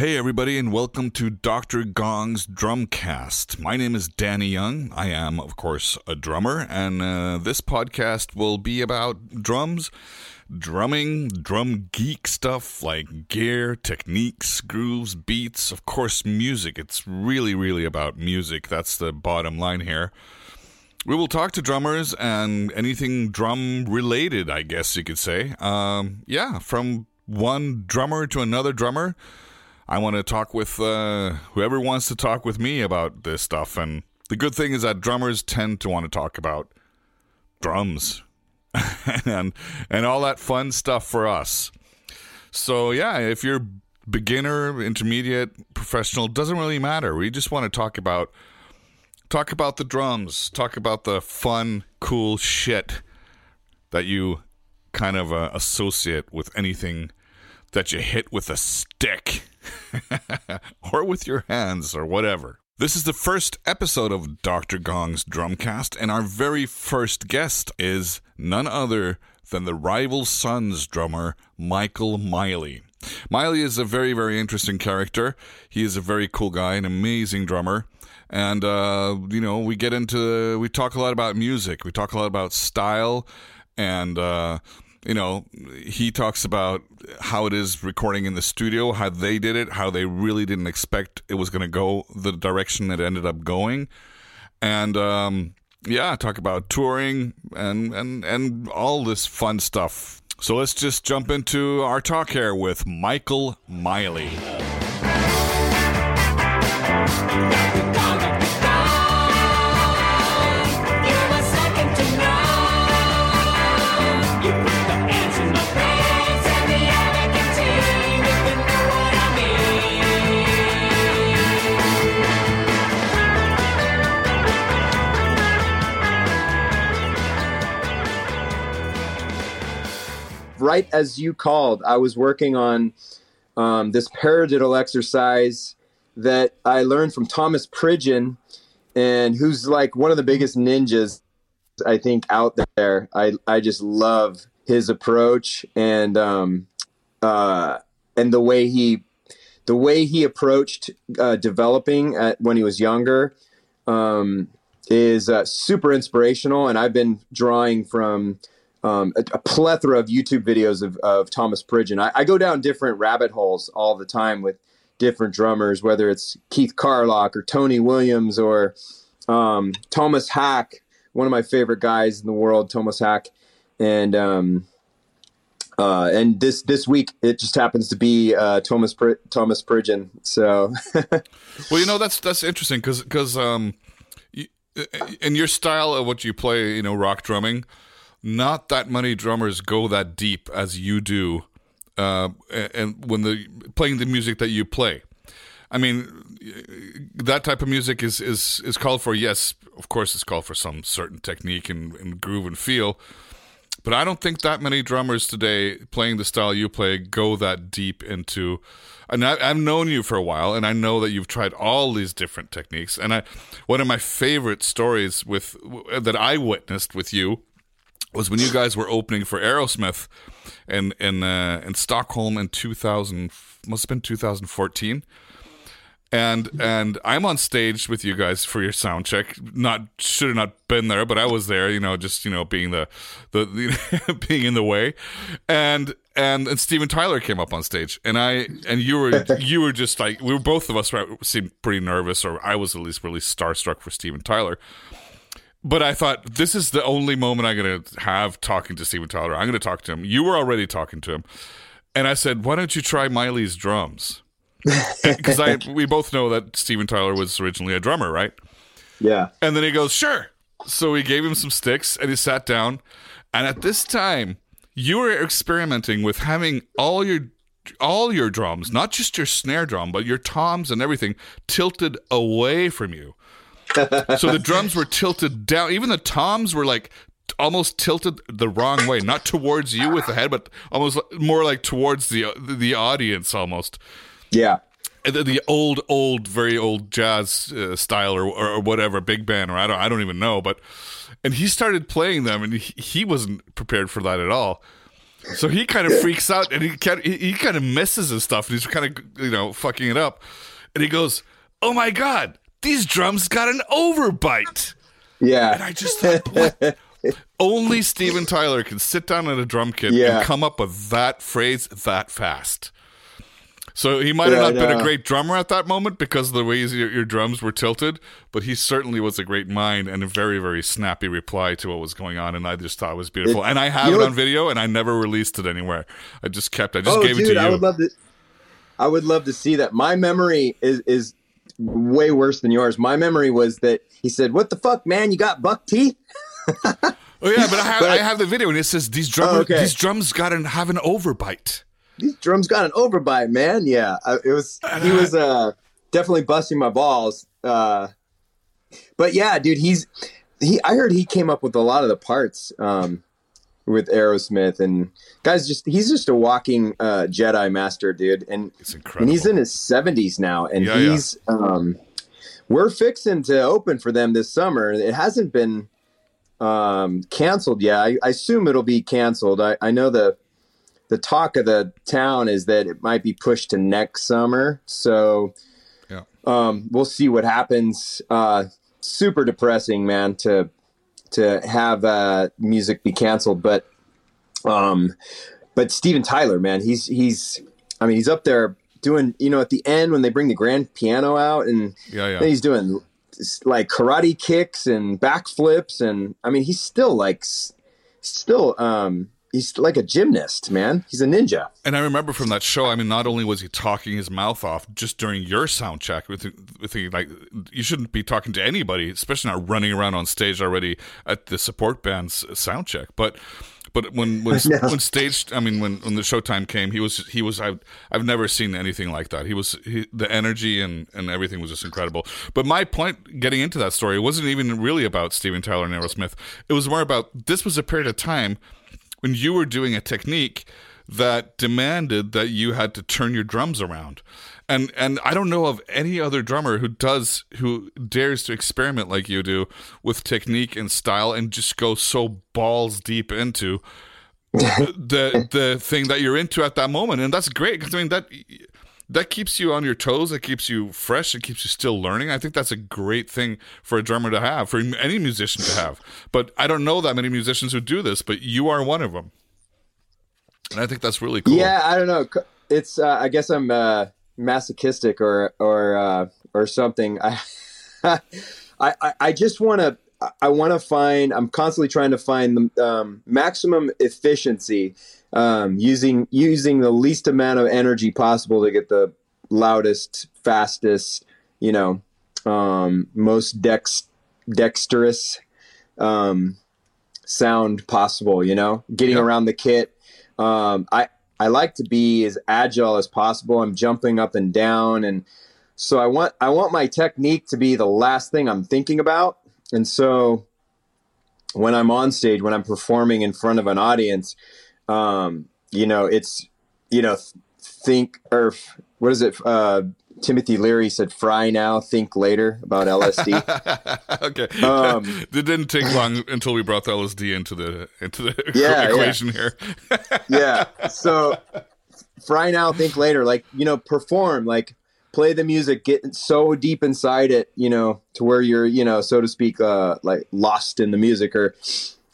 Hey, everybody, and welcome to Dr. Gong's Drumcast. My name is Danny Young. I am, of course, a drummer, and uh, this podcast will be about drums, drumming, drum geek stuff like gear, techniques, grooves, beats, of course, music. It's really, really about music. That's the bottom line here. We will talk to drummers and anything drum related, I guess you could say. Um, yeah, from one drummer to another drummer. I want to talk with uh, whoever wants to talk with me about this stuff. And the good thing is that drummers tend to want to talk about drums and and all that fun stuff for us. So yeah, if you're beginner, intermediate, professional, doesn't really matter. We just want to talk about talk about the drums, talk about the fun, cool shit that you kind of uh, associate with anything that you hit with a stick. or with your hands or whatever. This is the first episode of Dr. Gong's Drumcast, and our very first guest is none other than the Rival Sons drummer, Michael Miley. Miley is a very, very interesting character. He is a very cool guy, an amazing drummer. And, uh, you know, we get into, we talk a lot about music, we talk a lot about style, and, uh, you know, he talks about how it is recording in the studio, how they did it, how they really didn't expect it was going to go the direction it ended up going, and um, yeah, talk about touring and and and all this fun stuff. So let's just jump into our talk here with Michael Miley. Right as you called, I was working on um, this paradiddle exercise that I learned from Thomas Pridgen, and who's like one of the biggest ninjas I think out there. I I just love his approach and um, uh, and the way he the way he approached uh, developing at, when he was younger um, is uh, super inspirational. And I've been drawing from um, a, a, plethora of YouTube videos of, of Thomas Pridgen. I, I, go down different rabbit holes all the time with different drummers, whether it's Keith Carlock or Tony Williams or um, Tomas Haake, one of my favorite guys in the world, Tomas Haake, and um, uh, and this this week it just happens to be uh, Thomas Pr- Thomas Pridgen. So, well, you know that's that's interesting because because um, in your style of what you play, you know, rock drumming not that many drummers go that deep as you do, uh, and when the playing the music that you play. I mean, that type of music is is is called for. Yes, of course, it's called for some certain technique and, and groove and feel. But I don't think that many drummers today playing the style you play go that deep into. And I, have known you for a while, and I know that you've tried all these different techniques. And I, one of my favorite stories with that I witnessed with you was when you guys were opening for Aerosmith in in uh, in Stockholm in 2000 must have been 2014 and and I'm on stage with you guys for your sound check. Not should have not been there, but I was there. You know, just you know being the the, the being in the way, and and and Steven Tyler came up on stage, and I and you were you were just like we were both of us seemed pretty nervous, or I was at least really starstruck for Steven Tyler but I thought this is the only moment I'm going to have talking to Steven Tyler. I'm going to talk to him. You were already talking to him, and I said, "Why don't you try Miley's drums?" Because I we both know that Steven Tyler was originally a drummer, right? Yeah. And then he goes, "Sure." So we gave him some sticks, and he sat down. And at this time, you were experimenting with having all your all your drums, not just your snare drum, but your toms and everything tilted away from you so the drums were tilted down. Even the toms were like almost tilted the wrong way, not towards you with the head, but almost more like towards the the audience almost. Yeah. The, the old, old, very old jazz uh, style or, or whatever, big band, or I don't, I don't even know. But and he started playing them, and he, he wasn't prepared for that at all. So he kind of freaks out and he kind he, he kind of misses his stuff and he's kind of you know fucking it up, and he goes, "Oh my god, these drums got an overbite." Yeah. And I just thought, what? Only Steven Tyler can sit down at a drum kit Yeah. and come up with that phrase that fast. So he might have Yeah, not been a great drummer at that moment because of the ways your, your drums were tilted, but he certainly was a great mind and a very, very snappy reply to what was going on. And I just thought it was beautiful. It- and I have it on video, and I never released it anywhere. I just kept. I just oh, gave dude, it to you. I would love to. I would love to see that. My memory is is way worse than yours. My memory was that he said, "What the fuck, man? You got buck teeth?" oh yeah, but I have, But- I have the video, and it says these drums, Oh, okay. these drums got an have an overbite. These drums got an overbite, man. Yeah, it was. He was uh, definitely busting my balls. Uh, but yeah, dude, he's he. I heard he came up with a lot of the parts um, with Aerosmith, and guys, just he's just a walking uh, Jedi master, dude. And It's incredible. and he's in his 70s now and Yeah, yeah. he's um we're fixing to open for them this summer it hasn't been um canceled yet i, I assume it'll be canceled I, I know the the talk of the town is that it might be pushed to next summer so Yeah. um we'll see what happens uh super depressing man to to have uh music be canceled but um but Steven Tyler, man, he's he's I mean, he's up there doing, you know, at the end when they bring the grand piano out and yeah, yeah. he's doing like karate kicks and backflips and I mean, he's still like still um he's like a gymnast, man. He's a ninja. And I remember from that show, I mean, not only was he talking his mouth off just during your sound check with, with the, like, you shouldn't be talking to anybody, especially not running around on stage already at the support band's sound check. But, but when when when stage, I mean, when when the showtime came, he was he was I've I've never seen anything like that. He was he, the energy and and everything was just incredible. But my point, getting into that story, wasn't even really about Steven Tyler and Aerosmith. It was more about this was a period of time when you were doing a technique that demanded that you had to turn your drums around. And and I don't know of any other drummer who does who dares to experiment like you do with technique and style and just go so balls deep into the the thing that you're into at that moment. And that's great because I mean that that keeps you on your toes. It keeps you fresh. It keeps you still learning. I think that's a great thing for a drummer to have, for any musician to have. But I don't know that many musicians who do this, but you are one of them. And I think that's really cool. Yeah, I don't know. It's uh, I guess I'm uh, masochistic or or uh, or something. I I I- I just want to I want to find. I'm constantly trying to find the um, maximum efficiency um, using using the least amount of energy possible to get the loudest, fastest, you know, um, most dex dexterous um, sound possible. You know, getting Yeah. around the kit. Um, I I like to be as agile as possible. I'm jumping up and down, and so I want I want my technique to be the last thing I'm thinking about. And so when I'm on stage, when I'm performing in front of an audience, um, you know, it's you know, think or what is it? Uh, Timothy Leary said, "Fry now, think later" about LSD. okay. Um, it didn't take long until we brought the LSD into the into the Yeah, yeah. equation here. yeah. So fry now, think later. Like, you know, perform, like play the music, get so deep inside it, you know, to where you're, you know, so to speak, uh, like lost in the music or,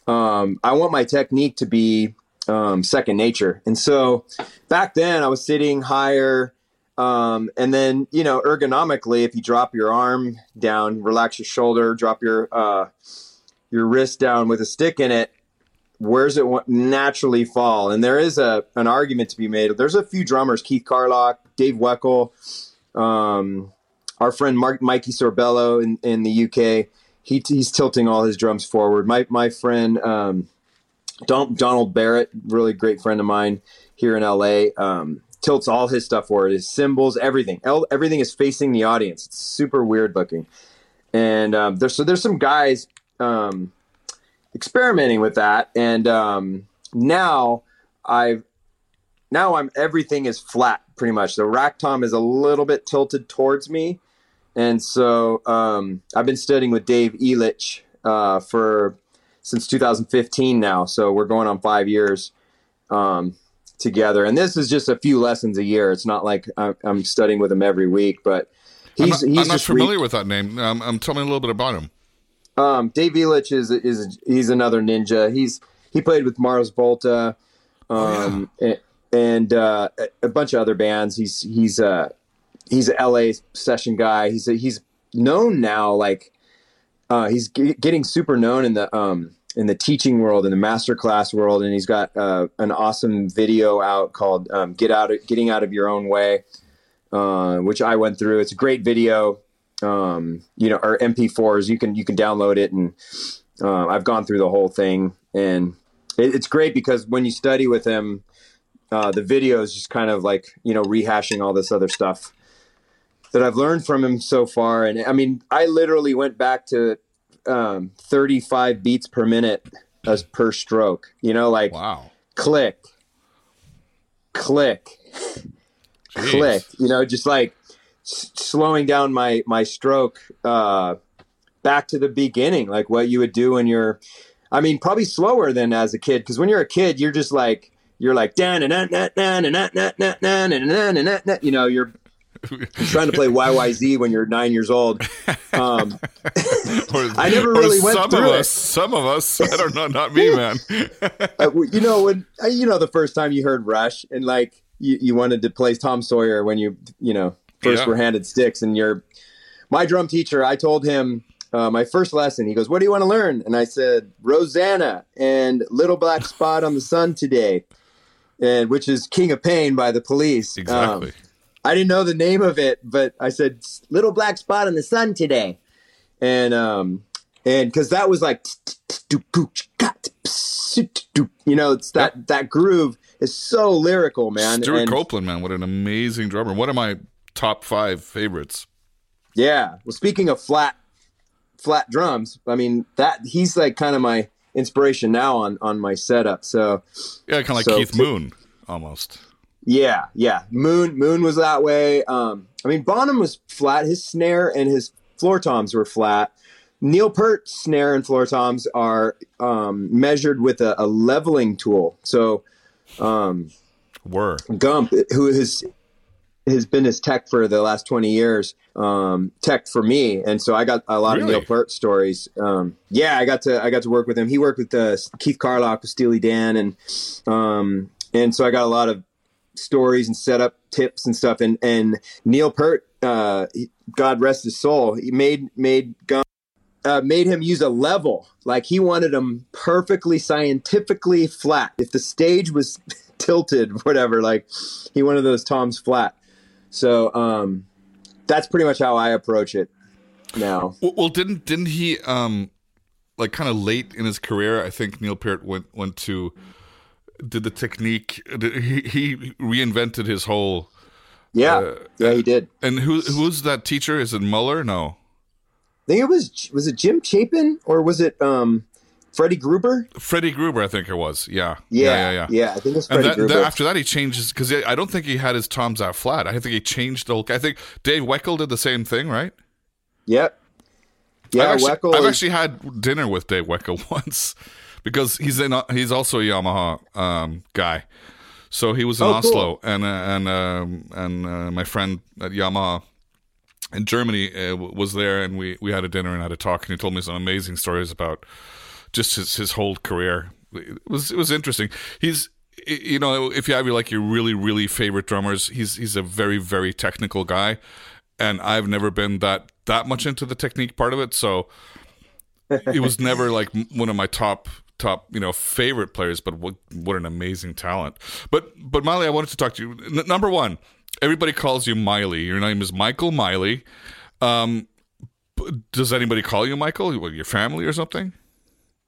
um, I want my technique to be, um, second nature. And so back then I was sitting higher, um, and then, you know, ergonomically, if you drop your arm down, relax your shoulder, drop your, uh, your wrist down with a stick in it, where's it naturally fall? And there is a an argument to be made. There's a few drummers, Keith Carlock, Dave Weckl, um, our friend Mark Mikey Sorbello in, in the UK. He, he's tilting all his drums forward. My my friend um, Don, Donald Barrett, really great friend of mine here in LA, um, tilts all his stuff forward. His cymbals, everything, El- everything is facing the audience. It's super weird looking. And um, there's so there's some guys um, experimenting with that and um, now i've now i'm everything is flat pretty much the rack tom is a little bit tilted towards me and so um, i've been studying with dave elitch uh, for since 2015 now so we're going on five years um, together. And this is just a few lessons a year. It's not like I'm, I'm studying with him every week, but I'm he's not, he's I'm not just familiar re- with that name. Um, um, tell me a little bit about him. um, Dave Elitch is is he's another ninja. He's he played with Mars Volta, um, and, and uh, a- a bunch of other bands. He's he's uh, he's a LA session guy. He's he's known now. Like uh, he's g- getting super known in the um, in the teaching world, in the master class world, and he's got uh, an awesome video out called um, "Get Out of Getting Out of Your Own Way," uh, which I went through. It's a great video um, you know, or MP4s. You can you can download it, and uh, I've gone through the whole thing, and it, it's great because when you study with him, uh, the video is just kind of like you know rehashing all this other stuff that I've learned from him so far. And I mean, I literally went back to um, 35 beats per minute as per stroke. You know, like Wow. click, click, Jeez. click you know just like s- slowing down my my stroke uh back to the beginning like what you would do when you're i mean probably slower than as a kid because when you're a kid you're just like you're like dan and you know you're trying to play YYZ when you're nine years old. Um, Or- I never really went some through of it. us. Some of us. I don't know. Not me, man. uh, you know when uh, you know the first time you heard Rush and like you, you wanted to play Tom Sawyer when you you know first Yeah. were handed sticks and you're my drum teacher. I told him uh, my first lesson. He goes, "What do you want to learn?" And I said, "Rosanna and Little Black Spot on the Sun today." And which is King of Pain by the Police. Um, exactly. I didn't know the name of it, but I said "Little Black Spot in the Sun" today, and um, and because that was like, you know, it's that that groove is so lyrical, man. Stewart and, Copeland, man, what an amazing drummer. One of my top five favorites. Yeah. Well, speaking of flat flat drums, I mean that he's like kind of my inspiration now on on my setup. So Yeah, kind of like So- Keith Moon, almost. Yeah, yeah. Moon Moon was that way. Um, I mean Bonham was flat. His snare and his floor toms were flat. Neil Peart's snare and floor toms are um, measured with a, a leveling tool. So um, Were. Gump, who has has been his tech for the last twenty years, um, tech for me, and so I got a lot Really? of Neil Peart stories. Um, yeah, I got to I got to work with him. He worked with uh, Keith Carlock with Steely Dan, and um, and so I got a lot of stories and setup tips and stuff. And and Neil Peart, uh, God rest his soul, he made made Gump. Uh, made him use a level like he wanted him perfectly scientifically flat if the stage was tilted whatever like he wanted those toms flat so um that's pretty much how i approach it now Well, well, didn't didn't he um like kind of late in his career? I think Neil Peart went went to did the technique. He he reinvented his whole. yeah Uh, yeah he did And who who's that teacher? Is it Moeller? No, i think it was was it jim chapin or was it um freddie gruber Freddie Gruber. I think it was. Yeah, yeah yeah, yeah. i think it's freddie that, gruber then after that, he changes because I don't think he had his toms out flat. I think he changed the whole. I think Dave Weckl did the same thing, right? yep yeah I've actually, Weckl I've is- actually had dinner with Dave Weckl once because he's in. He's also a Yamaha um, guy. So he was in Oh, Oslo, and uh, and um, and uh, my friend at Yamaha in Germany uh, was there, and we we had a dinner and had a talk, and he told me some amazing stories about just his his whole career. It was it was interesting. He's you know if you have your like your really really favorite drummers, he's he's a very very technical guy, and I've never been that that much into the technique part of it, so it was never like one of my top top you know favorite players but what what an amazing talent but but miley i wanted to talk to you N- number one everybody calls you miley your name is michael miley um does anybody call you michael what, your family or something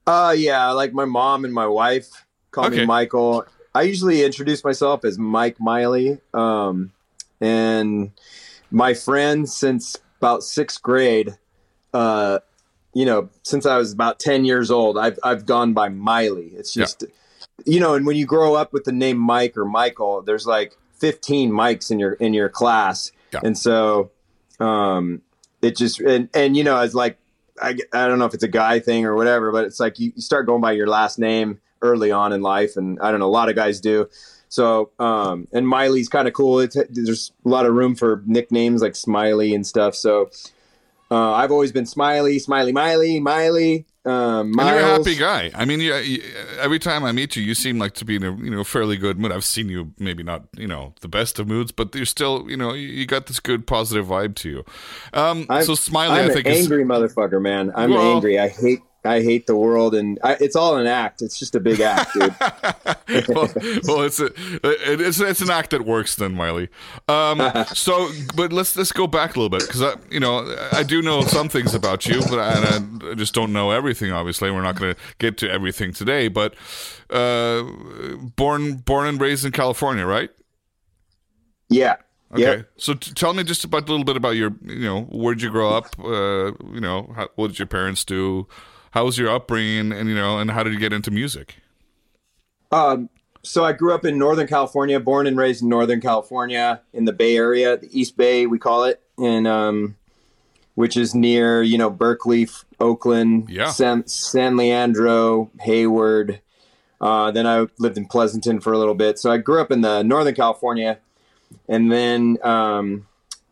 Uh, yeah, like my mom and my wife call Okay. me Michael. I usually introduce myself as Mike Miley. Um, and my friends since about sixth grade, uh, you know, since I was about 10 years old, I've, I've gone by Miley. It's Yeah. just, you know, and when you grow up with the name Mike or Michael, there's like 15 Mikes in your, in your class. Yeah. And so, um, it just, and, and, you know, it's like, I, I don't know if it's a guy thing or whatever, but it's like you, you start going by your last name early on in life, and I don't know, a lot of guys do. So, um, and Miley's kind of cool. It's, there's a lot of room for nicknames like Smiley and stuff. So, uh, I've always been Smiley, Smiley, Miley, Miley. Um, and you're a happy guy. I mean, you, you, every time I meet you, you seem like to be in a you know fairly good mood. I've seen you maybe not you know the best of moods, but you're still you know you got this good positive vibe to you. Um, so Smiley, I'm I think an is, angry motherfucker, man. I'm Well- angry. I hate I hate the world, and I, it's all an act. It's just a big act, dude. well, well, it's a it- it's it's an act that works then, Miley. Um, so, but let's let's go back a little bit because I you know I do know some things about you, but I, and I just don't know everything. Obviously, we're not going to get to everything today. But uh, born born and raised in California, right? yeah. Okay. Yep. So t- tell me just about a little bit about your, you know, where'd you grow up? Uh, you know, how, what did your parents do? How was your upbringing? And you know, and how did you get into music? Um, so I grew up in Northern California, born and raised in Northern California in the Bay Area, the East Bay, we call it, and um, which is near, you know, Berkeley, Oakland, Yeah. San, San Leandro, Hayward. Uh, then I lived in Pleasanton for a little bit. So I grew up in the Northern California, and then um,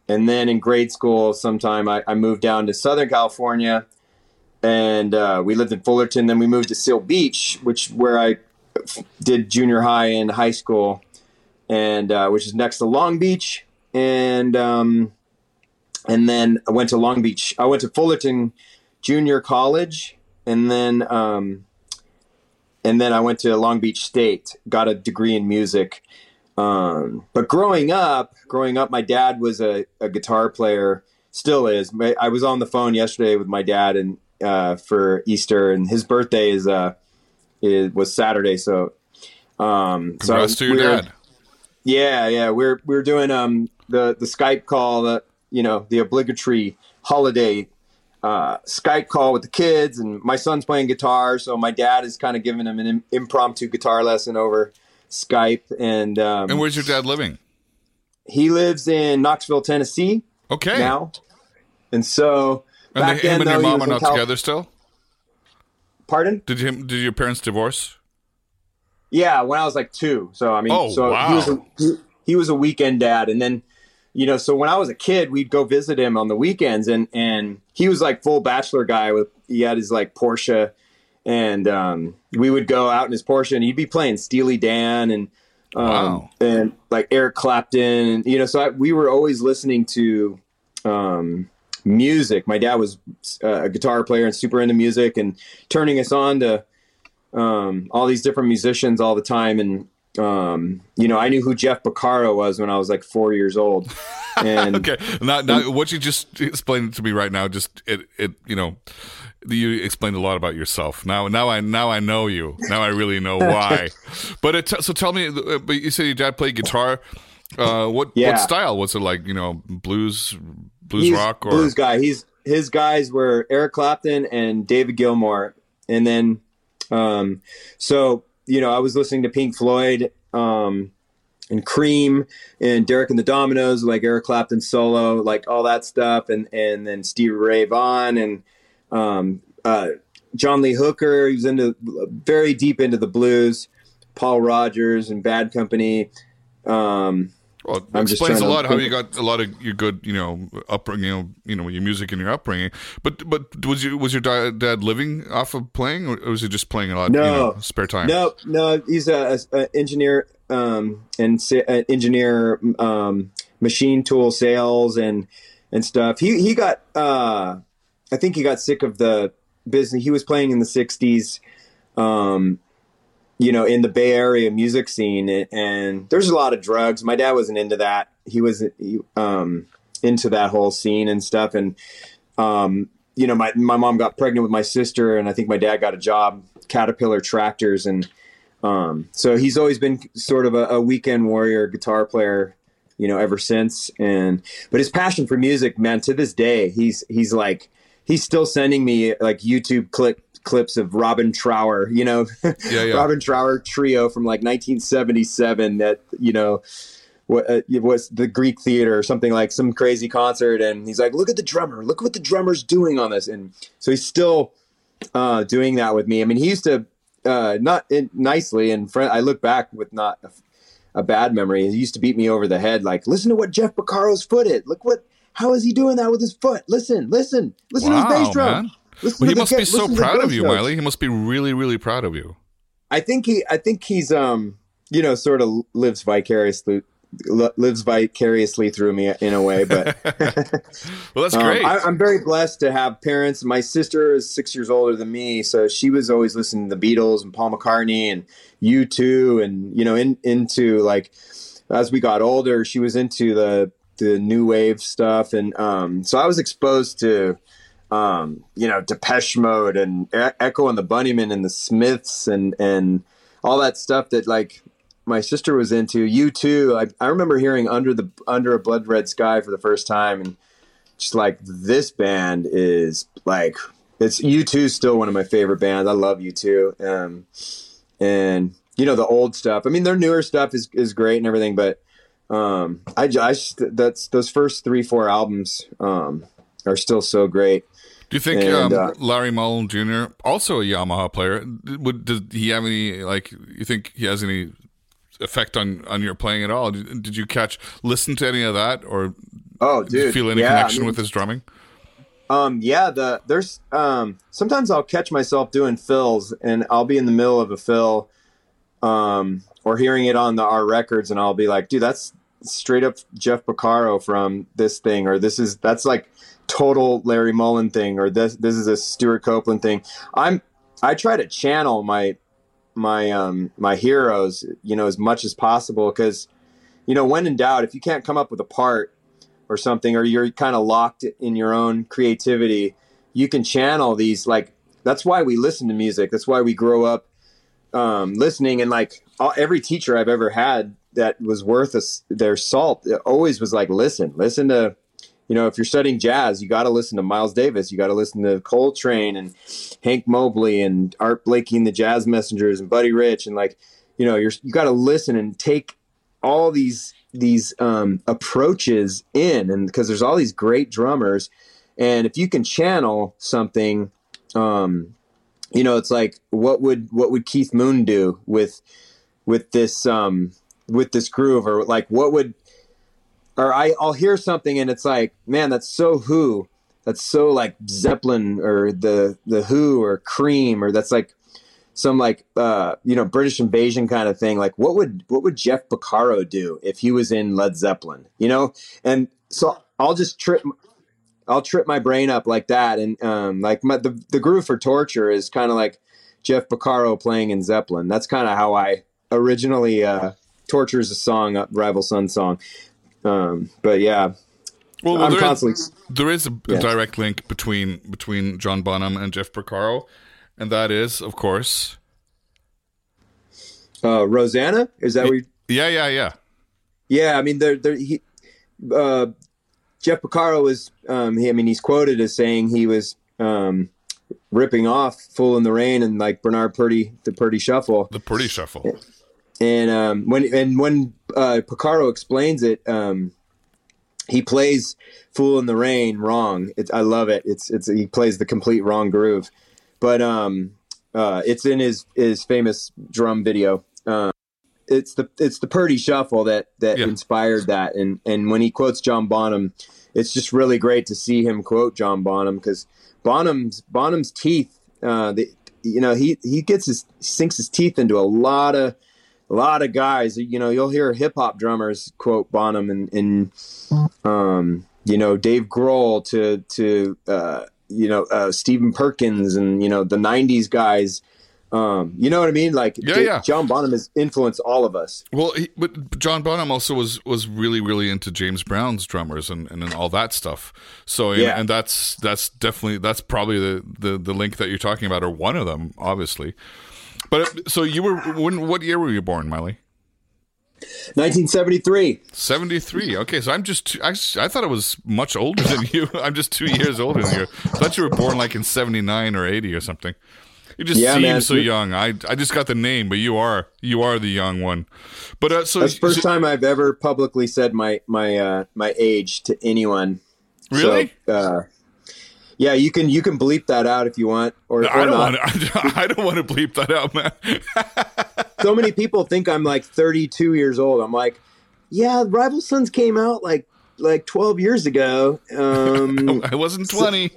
and then in grade school, sometime I, I moved down to Southern California, and uh, we lived in Fullerton. Then we moved to Seal Beach, which where I did junior high and high school, and uh, which is next to Long Beach, and um, and then I went to Long Beach. I went to Fullerton Junior College, and then um, and then I went to Long Beach State, got a degree in music. Um, but growing up, growing up, my dad was a, a guitar player, still is. I was on the phone yesterday with my dad and uh, for Easter, and his birthday is uh, it was Saturday, so um, Congrats so to your we're- dad. Yeah, yeah, we're we're doing um the the Skype call, the you know the obligatory holiday uh, Skype call with the kids, and my son's playing guitar, so my dad is kind of giving him an im- impromptu guitar lesson over Skype, and um, And where's your dad living? he lives in Knoxville, Tennessee Okay. now, and so and back they, him then and your though, he mom are not Cal- together still. Pardon? Did him? Did your parents divorce? Yeah, when I was like two. So I mean, Oh, so wow. he was a, he, he was a weekend dad, and then you know, so when I was a kid, we'd go visit him on the weekends, and and he was like full bachelor guy with he had his like Porsche, and um, we would go out in his Porsche, and he'd be playing Steely Dan and um, Wow. and like Eric Clapton, and you know, so I, we were always listening to um, music. My dad was uh, a guitar player and super into music, and turning us on to um, all these different musicians all the time. And, um, you know, I knew who Jeff Porcaro was when I was like four years old. And Okay. Now, now, what you just explained to me right now, just it, it, you know, you explained a lot about yourself. Now, now I, now I know you. Now I really know why. but it, so tell me. But you said your dad played guitar. Uh, what Yeah. what style was it? Like you know, blues, blues he's rock, or blues guy. He's his guys were Eric Clapton and David Gilmour, and then um, so you know I was listening to Pink Floyd um, and Cream and Derek and the Dominos, like Eric Clapton solo, like all that stuff, and and then Stevie Ray Vaughan and um, uh, John Lee Hooker. He was into very deep into the blues. Paul Rodgers and Bad Company. Um, Well, it I'm explains a lot how you got a lot of your good, you know, upbringing, you know, you know, your music and your upbringing. But but was you was your dad living off of playing, or was he just playing a lot? No. you know, spare time. No, no, he's a, a engineer um, and sa- engineer um, machine tool sales and and stuff. He he got uh, I think he got sick of the business. He was playing in the '60s, um, you know, in the Bay Area music scene, and, there's a lot of drugs. My dad wasn't into that. He was um, into that whole scene and stuff, and um, you know, my my mom got pregnant with my sister, and I think my dad got a job Caterpillar tractors, and um, so he's always been sort of a, a weekend warrior guitar player, you know, ever since. And but his passion for music, man, to this day, he's he's like he's still sending me like YouTube clip clips of Robin Trower, you know, Yeah, yeah. Robin Trower trio from like 1977 that you know what uh, it was the Greek Theater or something like some crazy concert, and he's like, "Look at the drummer! Look what the drummer's doing on this!" And so he's still uh, doing that with me. I mean, he used to uh, not in, nicely. And friend, I look back with not a, a, bad memory. He used to beat me over the head, like, listen to what Jeff Porcaro's foot is. Look what, how is he doing that with his foot? Listen, listen, listen wow, to his bass drum. Well, he must be so proud of you, notes. Miley. He must be really, really proud of you. I think he, I think he's, um, you know, sort of lives vicariously lives vicariously through me in a way. But well, that's um, great. Um, I, am very blessed to have parents. My sister is six years older than me, so she was always listening to the Beatles and Paul McCartney and U2, and you know, in, into like as we got older, she was into the the new wave stuff, and um, so I was exposed to. Um, you know, Depeche Mode and Echo and the Bunnymen and the Smiths and and all that stuff that like my sister was into. U2. I, I remember hearing under the under a blood red sky for the first time, and just like this band is like it's U2 still one of my favorite bands. I love U2. Um, and you know the old stuff. I mean, their newer stuff is is great and everything, but um, I, I just that's those first three four albums um, are still so great. Do you think and, um, uh, Larry Mullen Jr., also a Yamaha player, would did he have any like? You think he has any effect on on your playing at all? Did, did you catch listen to any of that or oh, dude, feel any yeah, connection I mean, with his drumming? Um, yeah, the there's um sometimes I'll catch myself doing fills and I'll be in the middle of a fill um or hearing it on the our records and I'll be like, dude, that's straight up Jeff Porcaro from this thing or this is that's like total Larry Mullen thing or this this is a Stewart Copeland thing. I'm I try to channel my my um my heroes you know as much as possible because you know when in doubt if you can't come up with a part or something or you're kind of locked in your own creativity you can channel these like that's why we listen to music that's why we grow up um, listening and like all, every teacher i've ever had that was worth a, their salt always was like listen listen to you know, if you're studying jazz, you got to listen to Miles Davis. You got to listen to Coltrane and Hank Mobley and Art Blakey and the Jazz Messengers and Buddy Rich and like, you know, you're you got to listen and take all these these um, approaches in, and because there's all these great drummers, and if you can channel something, um, you know, it's like what would what would Keith Moon do with with this um, with this groove, or like what would or I, I'll hear something and it's like, man, that's so Who, that's so like Zeppelin or the the Who or Cream or that's like some like uh, you know British invasion kind of thing. Like what would what would Jeff Porcaro do if he was in Led Zeppelin? You know, and so I'll just trip. I'll trip my brain up like that, and um, like my, the the groove for Torture is kind of like Jeff Porcaro playing in Zeppelin. That's kind of how I originally uh, Torture is a song, Rival Son song. Um, but yeah, well, I'm there constantly is, there is a, yeah. direct link between between John Bonham and Jeff Porcaro, and that is, of course, uh, Rosanna. Is that where? Yeah, yeah, yeah. Yeah, I mean, there, there. He, uh, Jeff Porcaro was. Um, he, I mean, he's quoted as saying he was um, ripping off "Fool in the Rain" and like Bernard Purdie, the Purdie Shuffle. The Purdie Shuffle. And um, when and when uh, Porcaro explains it, um, he plays "Fool in the Rain" wrong. It's, I love it. It's it's he plays the complete wrong groove, but um, uh, it's in his his famous drum video. Um, it's the it's the Purdie Shuffle that that yeah. inspired that, and and when he quotes John Bonham, it's just really great to see him quote John Bonham because Bonham's Bonham's teeth, uh, the, you know, he he gets his sinks his teeth into a lot of a lot of guys, you know, you'll hear hip hop drummers quote Bonham and, and um, you know, Dave Grohl to, to, uh, you know, uh, Stephen Perkins and, you know, the 90s guys. Um, you know what I mean? Like, yeah, Dave, yeah. John Bonham has influenced all of us. Well, he, but John Bonham also was was really really into James Brown's drummers and, and all that stuff. So yeah, and, and that's that's definitely that's probably the, the the link that you're talking about, or one of them, obviously. But so you were when? What year were you born, Miley? 1973. 73. Okay, so I'm just I, I thought it was much older than you. I'm just two years older than you. I thought you were born like in 79 or 80 or something. You just yeah, seem man. so young. I I just got the name, but you are you are the young one. But uh, so that's the first so, time I've ever publicly said my my uh, my age to anyone. Really? So, uh, Yeah, you can you can bleep that out if you want, or, I or don't want to. I don't want to bleep that out, man. so many people think I'm like 32 years old. I'm like, yeah, Rival Sons came out like like 12 years ago. Um, I wasn't twenty.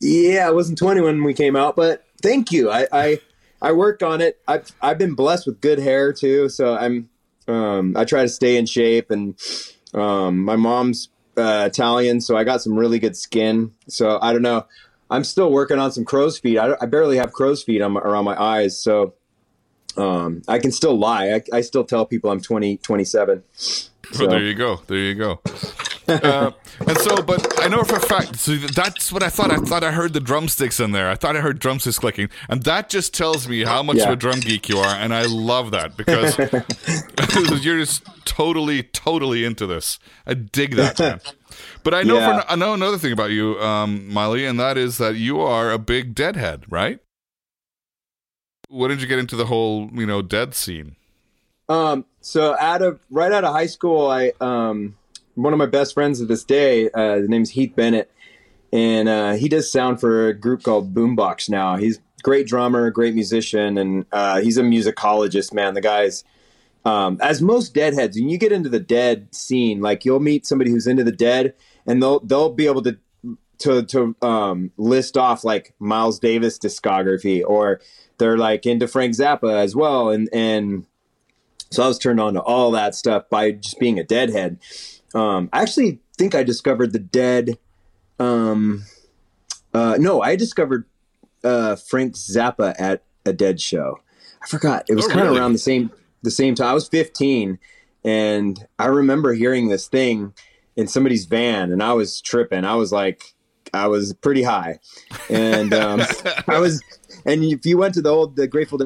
yeah, I wasn't 20 when we came out, but thank you. I I, I worked on it. I've I've been blessed with good hair too, so I'm um, I try to stay in shape, and um, my mom's uh, Italian, so I got some really good skin. So I don't know. I'm still working on some crow's feet. I, I barely have crow's feet on my, around my eyes, so um, I can still lie. I, I still tell people I'm 20, 27. Oh, there you go. There you go. uh, and so, but I know for a fact. So that's what I thought. I thought I heard the drumsticks in there. I thought I heard drumsticks clicking, and that just tells me how much Yeah. of a drum geek you are. And I love that because you're just totally, totally into this. I dig that, man. But I know, Yeah. for, I know another thing about you, um, Miley, and that is that you are a big Deadhead, right? When did you get into the whole, you know, Dead scene? Um, so out of right out of high school, I um, one of my best friends to this day. Uh, his name's Heath Bennett, and uh, he does sound for a group called Boombox now. He's great drummer, great musician, and uh, he's a musicologist. Man, the guy's um, as most deadheads. When you get into the dead scene, like you'll meet somebody who's into the dead, and they'll they'll be able to to to um, list off like Miles Davis discography, or they're like into Frank Zappa as well, and and so I was turned on to all that stuff by just being a deadhead. Um, I actually think I discovered the dead. Um, uh, no, I discovered uh, Frank Zappa at a dead show. I forgot. It was Oh, kind of really? around the same the same time. I was 15, and I remember hearing this thing in somebody's van, and I was tripping. I was like, I was pretty high, and um, I was. And if you went to the old the Grateful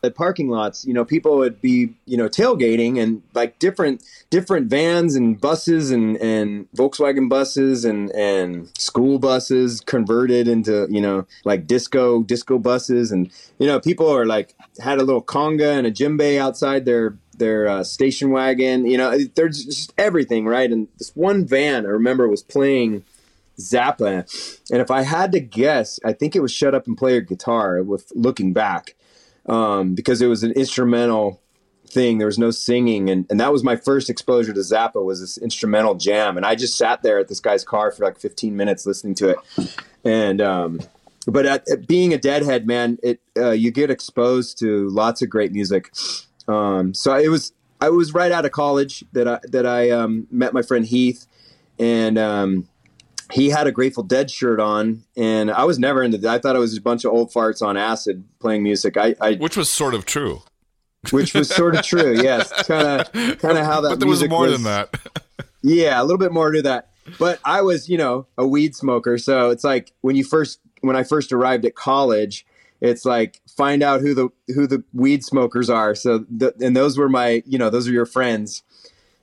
The parking lots, you know, people would be, you know, tailgating and like different different vans and buses and and Volkswagen buses and and school buses converted into, you know, like disco disco buses and you know, people are like had a little conga and a djembe outside their their uh, station wagon, you know, there's just everything, right? And this one van I remember was playing Zappa, and if I had to guess, I think it was "Shut Up and Play Your Guitar." With looking back, um, because it was an instrumental thing. There was no singing, and, and that was my first exposure to Zappa was this instrumental jam. And I just sat there at this guy's car for like 15 minutes listening to it. And um, but at, at being a Deadhead man, it uh, you get exposed to lots of great music. Um, so it was I was right out of college that I that I um, met my friend Heath, and um, he had a Grateful Dead shirt on, and I was never into. I thought it was a bunch of old farts on acid playing music. I, I Which was sort of true. which was sort of true. Yes, kind of, kind of how that. but there was more than that. Yeah, a little bit more to that. But I was, you know, a weed smoker, so it's like when you first, when I first arrived at college, it's like find out who the who the weed smokers are. So, the, and those were my, you know, those are your friends,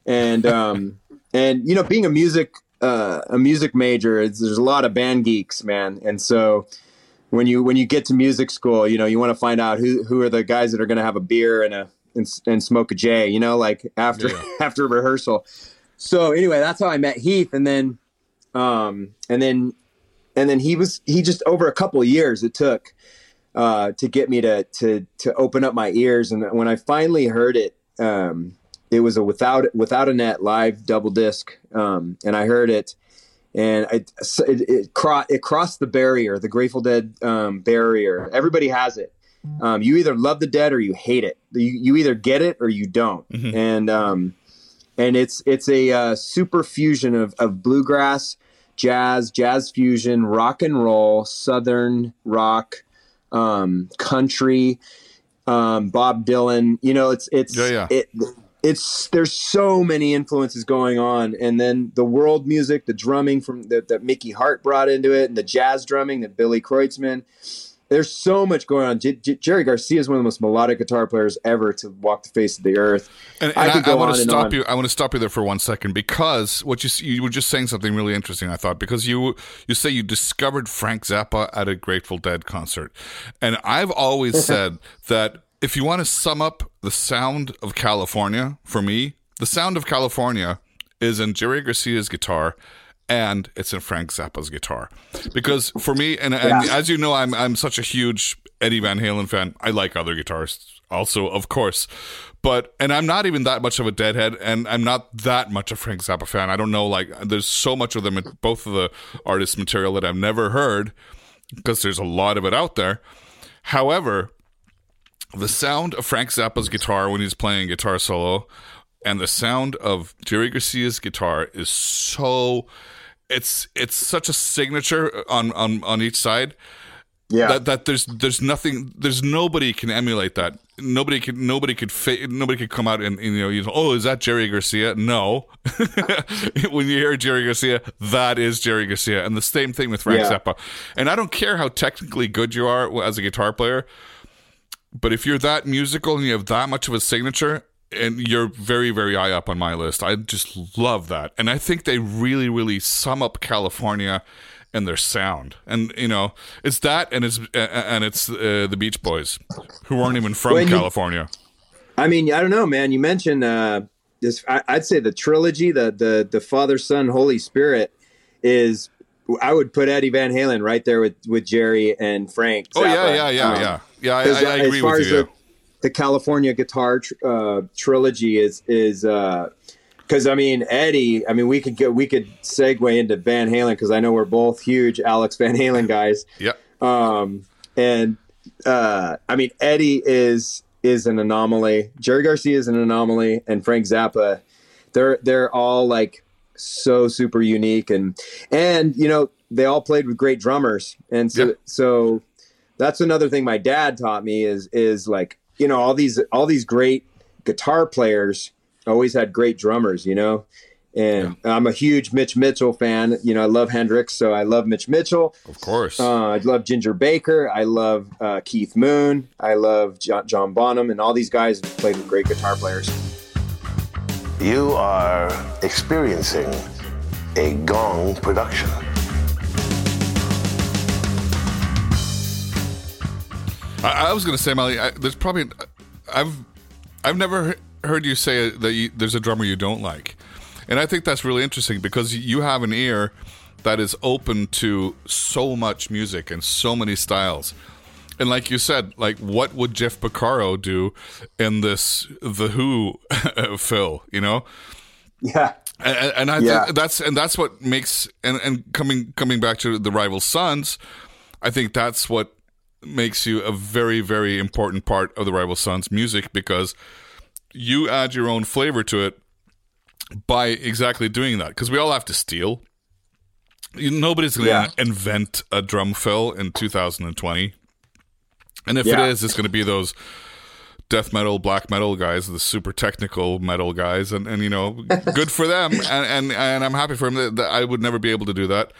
and um, and you know, being a music uh, a music major, it's, there's a lot of band geeks, man, and so when you when you get to music school, you know, you want to find out who who are the guys that are going to have a beer and a and, and smoke a J, you know, like after Yeah. after rehearsal. So anyway, that's how I met Heath, and then um and then and then he was he just over a couple of years it took uh to get me to to to open up my ears and when I finally heard it um it was a without without a net live double disc um and I heard it and it it, it, cro- it crossed the barrier, the Grateful Dead um, barrier. Everybody has it. Um, you either love the Dead or you hate it. You, you either get it or you don't. Mhm. And um, and it's it's a uh, super fusion of, of bluegrass, jazz, jazz fusion, rock and roll, southern rock, um, country, um, Bob Dylan. You know, it's it's Yeah, yeah. it it's there's so many influences going on and then the world music the drumming from that, that mickey hart brought into it and the jazz drumming that billy kreutzmann there's so much going on J- J- jerry garcia is one of the most melodic guitar players ever to walk the face of the earth And, I and could I, go want to stop you. I want to stop you there for one second because what you you were just saying something really interesting. I thought because you you say you discovered Frank Zappa at a Grateful Dead concert, and I've always said that if you want to sum up the sound of California for me, the sound of California is in Jerry Garcia's guitar and it's in Frank Zappa's guitar. Because for me, and, and as you know, I'm I'm such a huge Eddie Van Halen fan. I like other guitarists also, of course, but and I'm not even that much of a Deadhead, and I'm not that much a Frank Zappa fan. I don't know, like there's so much of them, both of the artists' material that I've never heard because there's a lot of it out there. However, the sound of Frank Zappa's guitar when he's playing guitar solo and the sound of Jerry Garcia's guitar is so it's it's such a signature on on on each side Yeah. that that there's there's nothing there's nobody can emulate that. Nobody could nobody could fa- nobody could come out and, and, you know you know oh is that Jerry Garcia? No. When you hear Jerry Garcia that is Jerry Garcia. And the same thing with Frank Yeah. Zappa. And I don't care how technically good you are as a guitar player but if you're that musical and you have that much of a signature and you're very very high up on my list I just love that and I think they really really sum up California and their sound and you know it's that and it's and it's uh, the Beach Boys who weren't even from you- California I mean, I don't know, man. You mentioned uh, this. I, I'd say the trilogy, the the the Father, Son, Holy Spirit, is. I would put Eddie Van Halen right there with with Jerry and Frank. oh yeah yeah yeah Um, yeah yeah I, I, I uh, agree as far with as you the, the California guitar tr- uh, trilogy is is because I mean Eddie. I mean we could go we could segue into Van Halen because I know we're both huge Alex Van Halen guys. yeah Um, and uh, I mean Eddie is is an anomaly. Jerry Garcia is an anomaly, and Frank Zappa. They're they're all like so super unique and and you know they all played with great drummers and so Yeah. so that's another thing my dad taught me is is like you know all these all these great guitar players always had great drummers you know and I'm a huge Mitch Mitchell fan. You know, I love Hendrix, so I love Mitch Mitchell. of course Uh, I love Ginger Baker. I love uh, Keith Moon. I love John, John Bonham, and all these guys played with great guitar players. You are experiencing a gong production. I, I was going to say, Molly, I, there's probably I've I've never heard you say that you, there's a drummer you don't like, and I think that's really interesting because you have an ear that is open to so much music and so many styles. And like you said, like what would Jeff Porcaro do in this The Who Phil? You know, Yeah, and, and I Yeah. think that's and that's what makes and and coming coming back to the rival sons, I think that's what makes you a very very important part of the rival sons music because you add your own flavor to it by exactly doing that because we all have to steal. You- Nobody's going to Yeah. invent a drum fill in 2020. And if Yeah. it is, it's going to be those death metal, black metal guys, the super technical metal guys, and, and you know, good for them, and and, and I'm happy for them. That, I would never be able to do that,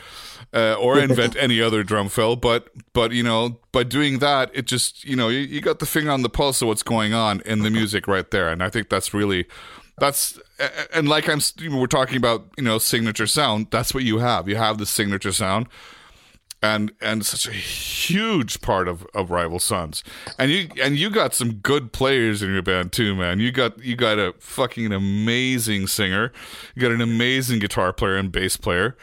uh, or invent any other drum fill. But but you know, by doing that, it just you know, you, you got the finger on the pulse of what's going on in the music right there, and I think that's really. That's and like I'm, we're talking about, you know, signature sound. That's what you have. You have the signature sound, and and such a huge part of, of rival sons. And you and you got some good players in your band too man. You got you got a fucking amazing singer. You got an amazing guitar player and bass player.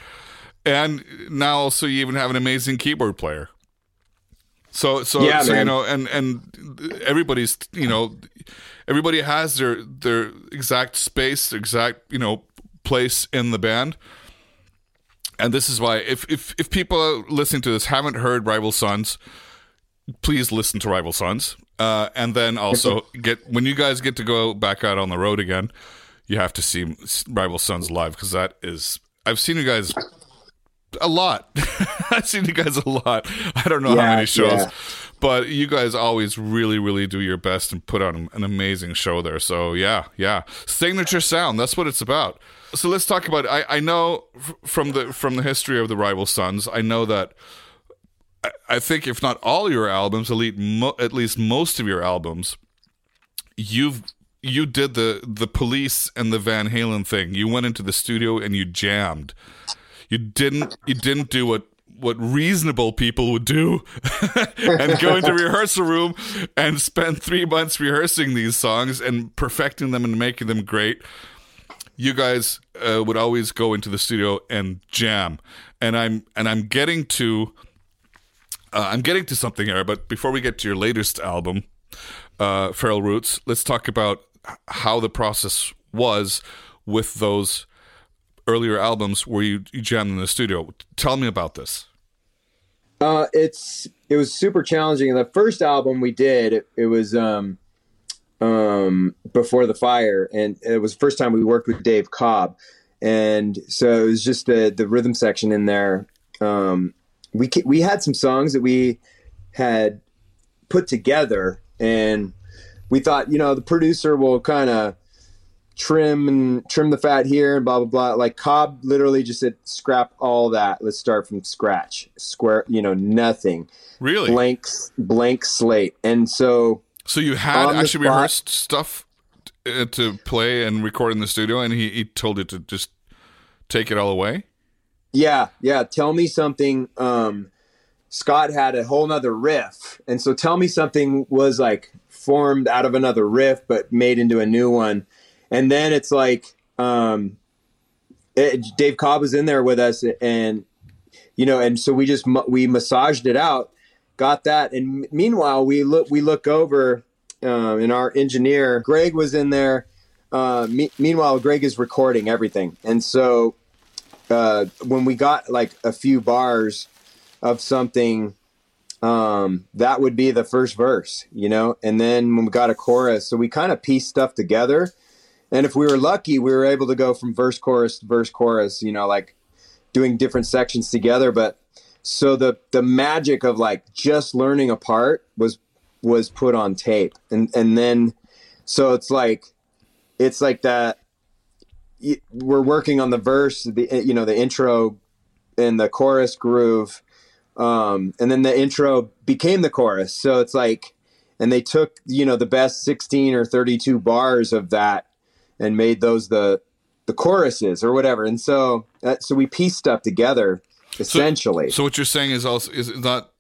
And now also you even have an amazing keyboard player. So so, Yeah, so you know and and everybody's you know everybody has their their exact space their exact you know place in the band and this is why if if if people listening to this haven't heard Rival Sons, please listen to Rival Sons. Uh, and then also get when you guys get to go back out on the road again, you have to see Rival Sons live because that is I've seen you guys a lot. I've seen you guys a lot. I don't know how many shows, yeah. But you guys always really, really do your best and put on an amazing show there. So yeah, yeah, signature sound. That's what it's about. So let's talk about. I I know from the from the history of the Rival Sons. I know that. I- I think if not all your albums, at least, mo- at least most of your albums, you've you did the the police and the Van Halen thing. You went into the studio and you jammed. You didn't you didn't do what what reasonable people would do and go into rehearsal room and spend three months rehearsing these songs and perfecting them and making them great. you guys uh, would always go into the studio and jam, and I'm and I'm getting to uh, I'm getting to something here. But before we get to your latest album, uh, Feral Roots, let's talk about how the process was with those earlier albums where you, you jammed in the studio. Tell me about this. Uh, it's it was super challenging. The first album we did, it, it was um, um, before the fire, and it was the first time we worked with Dave Cobb, and so it was just the the rhythm section in there. Um, we we had some songs that we had put together, and we thought, you know, the producer will kind of trim and trim the fat here and blah blah blah. Like Cobb literally just said, scrap all that. Let's start from scratch. Square, you know, nothing. Really, blank blank slate. And so, so you had actually spot, rehearsed stuff uh, to play and record in the studio, and he, he told you to just take it all away. Yeah, yeah. Tell me something. Um, Scott had a whole nother riff, and so tell me something was like formed out of another riff, but made into a new one and then it's like um, it, Dave Cobb was in there with us, and you know, and so we just we massaged it out, got that, and meanwhile we look we look over, um, and our engineer Greg was in there. Uh, me- meanwhile, Greg is recording everything, and so uh, when we got like a few bars of something um, that would be the first verse, you know, and then when we got a chorus, so we kind of pieced stuff together and if we were lucky, we were able to go from verse chorus to verse chorus, you know, like doing different sections together. But so the the magic of like just learning a part was was put on tape, and and then so it's like it's like that. We're working on the verse, the you know the intro and the chorus groove, um, and then the intro became the chorus. So it's like, and they took you know the best sixteen or thirty two bars of that and made those the the choruses or whatever. And so uh, so we pieced stuff together essentially. So, so, what you're saying is also is not.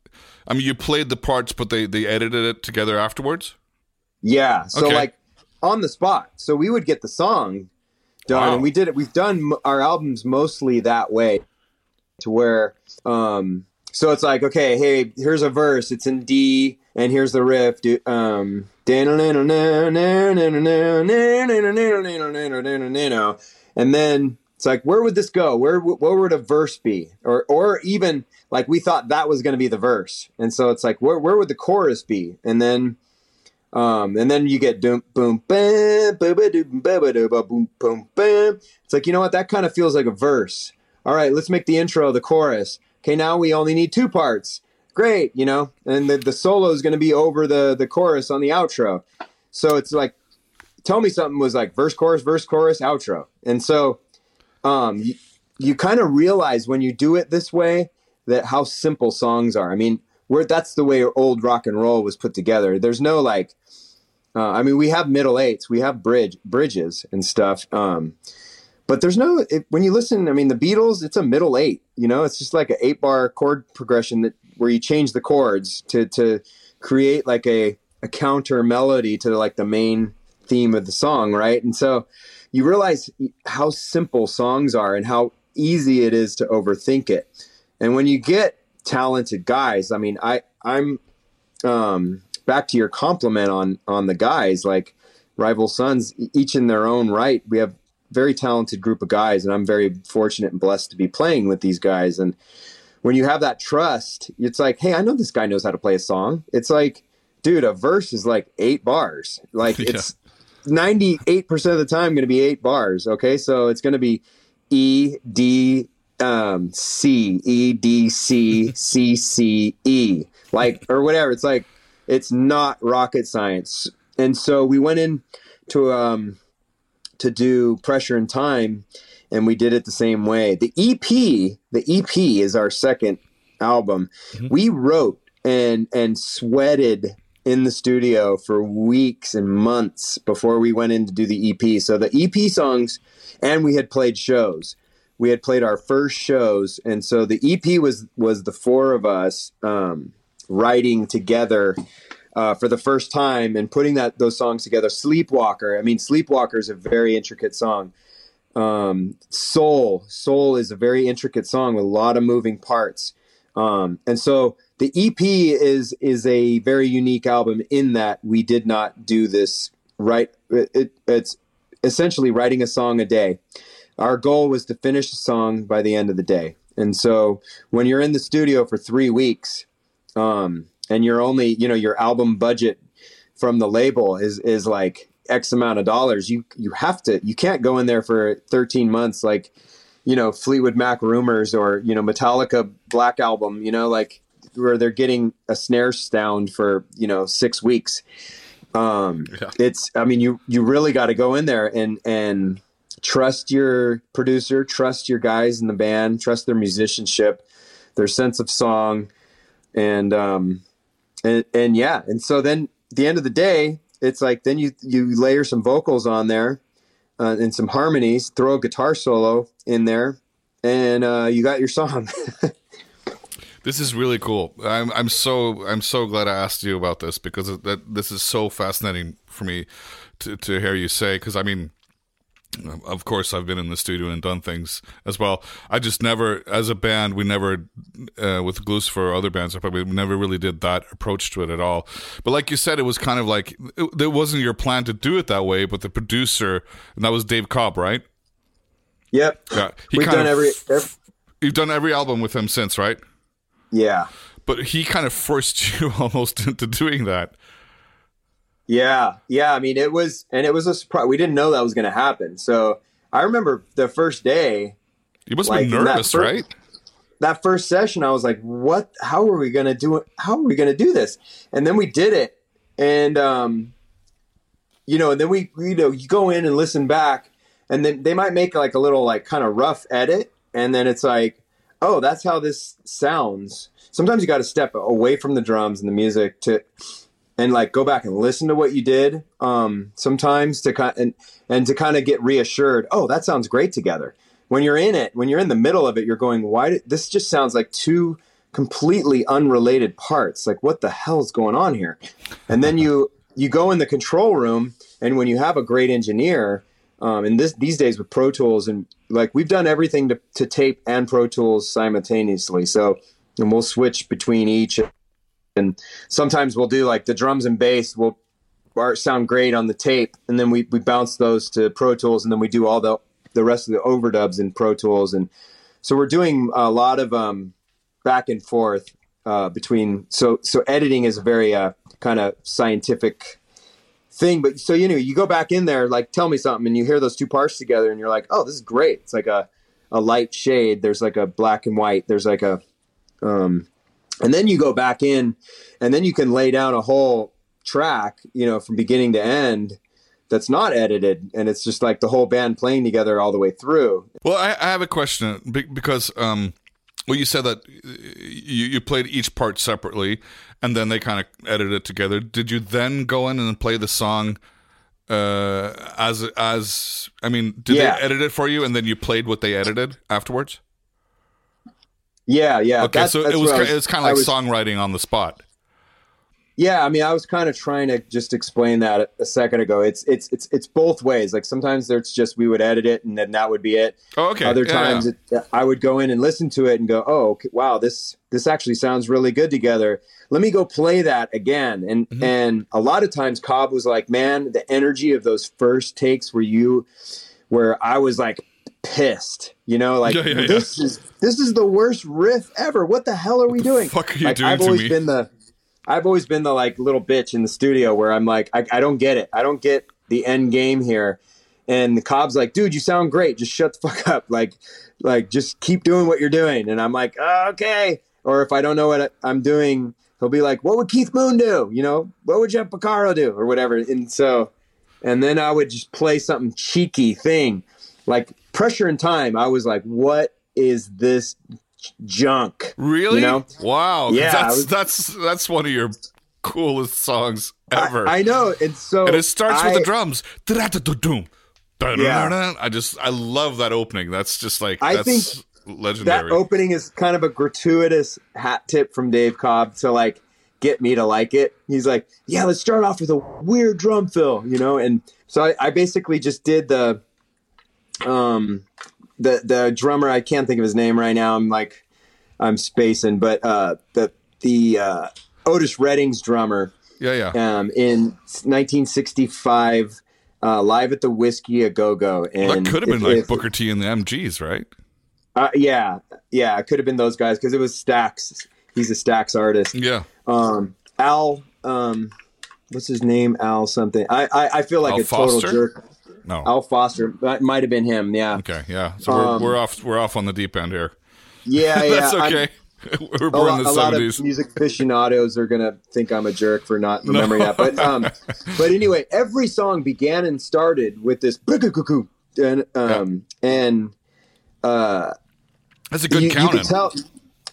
I mean, you played the parts, but they they edited it together afterwards. Yeah. So okay. like on the spot. So we would get the song done, wow. and we did it. We've done our albums mostly that way, to where. um so it's like, okay, hey, here's a verse. It's in D, and here's the riff. Um, and then it's like, where would this go? Where where would a verse be? Or or even like we thought that was going to be the verse, and so it's like, where where would the chorus be? And then, um, and then you get boom boom bam boom boom bam. It's like you know what? That kind of feels like a verse. All right, let's make the intro the chorus. Okay, now we only need two parts great, you know, and the, the solo is going to be over the, the chorus on the outro. So it's like, tell me something was like verse, chorus, verse, chorus, outro. And so, um, you, you kind of realize when you do it this way that how simple songs are. I mean, where that's the way old rock and roll was put together. There's no like, uh, I mean, we have middle eights, we have bridge bridges and stuff. Um, but there's no it, when you listen. I mean, the Beatles, it's a middle eight. You know, it's just like an eight bar chord progression that where you change the chords to to create like a a counter melody to like the main theme of the song, right? And so you realize how simple songs are and how easy it is to overthink it. And when you get talented guys, I mean, I I'm um, back to your compliment on on the guys like rival sons, each in their own right. We have very talented group of guys, and I'm very fortunate and blessed to be playing with these guys. And when you have that trust, it's like, hey, I know this guy knows how to play a song. It's like, dude, a verse is like eight bars. Like yeah. it's 98% of the time going to be eight bars. Okay. So it's going to be E, D, um, C, E, D, C, C, C, E, like, or whatever. It's like, it's not rocket science. And so we went in to, um, to do pressure and time and we did it the same way. The EP, the EP is our second album. Mm-hmm. We wrote and and sweated in the studio for weeks and months before we went in to do the EP. So the EP songs, and we had played shows. We had played our first shows, and so the EP was was the four of us um, writing together uh, for the first time and putting that those songs together. Sleepwalker. I mean, Sleepwalker is a very intricate song Um, Soul, Soul is a very intricate song with a lot of moving parts. Um, and so the EP is is a very unique album in that we did not do this right. It, it, it's essentially writing a song a day. Our goal was to finish a song by the end of the day. And so when you're in the studio for three weeks, um, and you're only, you know, your album budget from the label is is like X amount of dollars, you you have to you can't go in there for 13 months like, you know, Fleetwood Mac Rumors or, you know, Metallica Black Album, you know, like where they're getting a snare sound for, you know, six weeks. Um yeah. it's I mean you you really got to go in there and and trust your producer, trust your guys in the band, trust their musicianship, their sense of song, and um, and and yeah, and so then at the end of the day, it's like then you you layer some vocals on there uh, and some harmonies, throw a guitar solo in there, and uh, you got your song. This is really cool. I'm I'm so I'm so glad I asked you about this because that this is so fascinating for me to to hear you say. Because I mean, of course i've been in the studio and done things as well. I just never as a band we never uh, with Glucifer or other bands we never really did that approach to it at all. But like you said it was kind of like it, it wasn't your plan to do it that way but the producer and that was dave cobb right? Yep. Yeah he we've done of, every, every you've done every album with him since right? Yeah. But he kind of forced you almost into doing that yeah, yeah. I mean, it was, and it was a surprise. We didn't know that was going to happen. So I remember the first day. You must like, been nervous, that first, right? That first session, I was like, "What? How are we going to do it? How are we going to do this?" And then we did it, and um, you know, and then we, you know, you go in and listen back, and then they might make like a little like kind of rough edit, and then it's like, "Oh, that's how this sounds." Sometimes you got to step away from the drums and the music to and like go back and listen to what you did um, sometimes to kind and and to kind of get reassured. Oh, that sounds great together. When you're in it, when you're in the middle of it, you're going, why? Did, this just sounds like two completely unrelated parts. Like what the hell's going on here? And then you you go in the control room, and when you have a great engineer, um, and this these days with Pro Tools and like we've done everything to, to tape and Pro Tools simultaneously. So and we'll switch between each and sometimes we'll do like the drums and bass will sound great on the tape and then we, we bounce those to pro tools and then we do all the the rest of the overdubs in pro tools. And so we're doing a lot of um, back and forth uh, between so so editing is a very uh, kind of scientific thing but so you know you go back in there like tell me something and you hear those two parts together and you're like oh this is great. It's like a a light shade. There's like a black and white. There's like a um and then you go back in and then you can lay down a whole track you know from beginning to end that's not edited and it's just like the whole band playing together all the way through. Well i, I have a question because um well you said that you, you played each part separately and then they kind of edited it together. Did you then go in and play the song uh as as i mean did yeah. they edit it for you and then you played what they edited afterwards yeah, yeah. Okay, that's, so that's it was, was it's kind of like was, songwriting on the spot. Yeah, I mean, I was kind of trying to just explain that a second ago. It's it's it's it's both ways. Like sometimes there's just we would edit it and then that would be it. Oh, okay. Other yeah, times yeah. It, I would go in and listen to it and go, "Oh, okay, wow, this this actually sounds really good together. Let me go play that again." And mm-hmm. and a lot of times Cobb was like, "Man, the energy of those first takes where you where I was like pissed. You know, like yeah, yeah, this yeah. is this is the worst riff ever. What the hell are we doing? fuck are you like, doing I've always me? been the I've always been the like little bitch in the studio where I'm like, I, I don't get it. I don't get the end game here. And the Cobb's like, dude, you sound great. Just shut the fuck up. Like, like just keep doing what you're doing. And I'm like, oh, okay. Or if I don't know what I'm doing, he'll be like, what would Keith Moon do? You know, what would Jeff Porcaro do? Or whatever. And so, and then I would just play something cheeky thing like pressure and time. I was like, what is this junk? Really? You know? Wow. Yeah. That's was, that's that's one of your coolest songs ever. I, I know. And so And it starts I, with the drums. Yeah. I just I love that opening. That's just like I think legendary. That opening is kind of a gratuitous hat tip from Dave Cobb to like get me to like it. He's like, Yeah, let's start off with a weird drum fill, you know? And so I, I basically just did the um, the the drummer I can't think of his name right now. I'm like I'm spacing, but uh, the the uh, Otis Redding's drummer Yeah, yeah. um, in 1965, uh, live at the Whisky a Go Go, Well, and that could have been if- like if- Booker T and the MGs, right? uh, yeah, yeah, it could have been those guys because it was Stax. He's a Stax artist. Yeah. Um, Al, um, what's his name? Al something. I I, I feel like Al a total jerk. No. Al Foster. That might have been him. Yeah. Okay, yeah. So we're, Um, we're off we're off on the deep end here. Yeah, yeah. That's I'm- okay. we're a, born lot, in the a lot of music aficionados are gonna think I'm a jerk for not remembering that. But um, but anyway, every song began and started with this and um and uh That's a good you, you could tell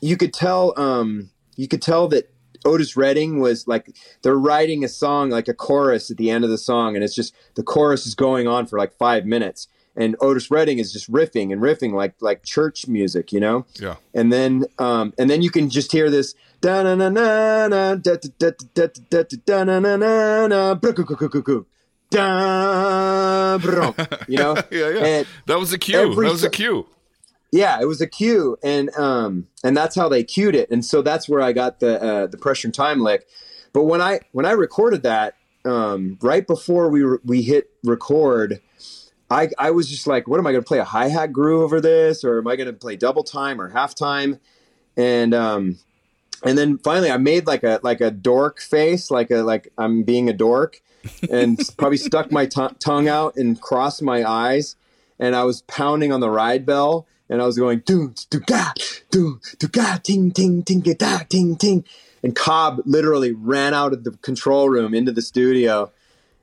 you could tell um you could tell that Otis Redding was like they're writing a song like a chorus at the end of the song and it's just the chorus is going on for like five minutes and Otis Redding is just riffing and riffing like like church music you know yeah. and then um and then you can just hear this da na na na na da da da da da da na na na na da you know Yeah, yeah. and That was a cue. That was a cue. Yeah, it was a cue, and um, and that's how they cued it, and so that's where I got the uh, the pressure and time lick. But when I when I recorded that, um, right before we re- we hit record, I I was just like, what am I going to play a hi hat groove over this, or am I going to play double time or half time? And um, and then finally, I made like a like a dork face, like a like I'm being a dork, and probably stuck my t- tongue out and crossed my eyes, and I was pounding on the ride bell, and I was going do do ga do do ga ting ting ting da ting ting, and Cobb literally ran out of the control room into the studio,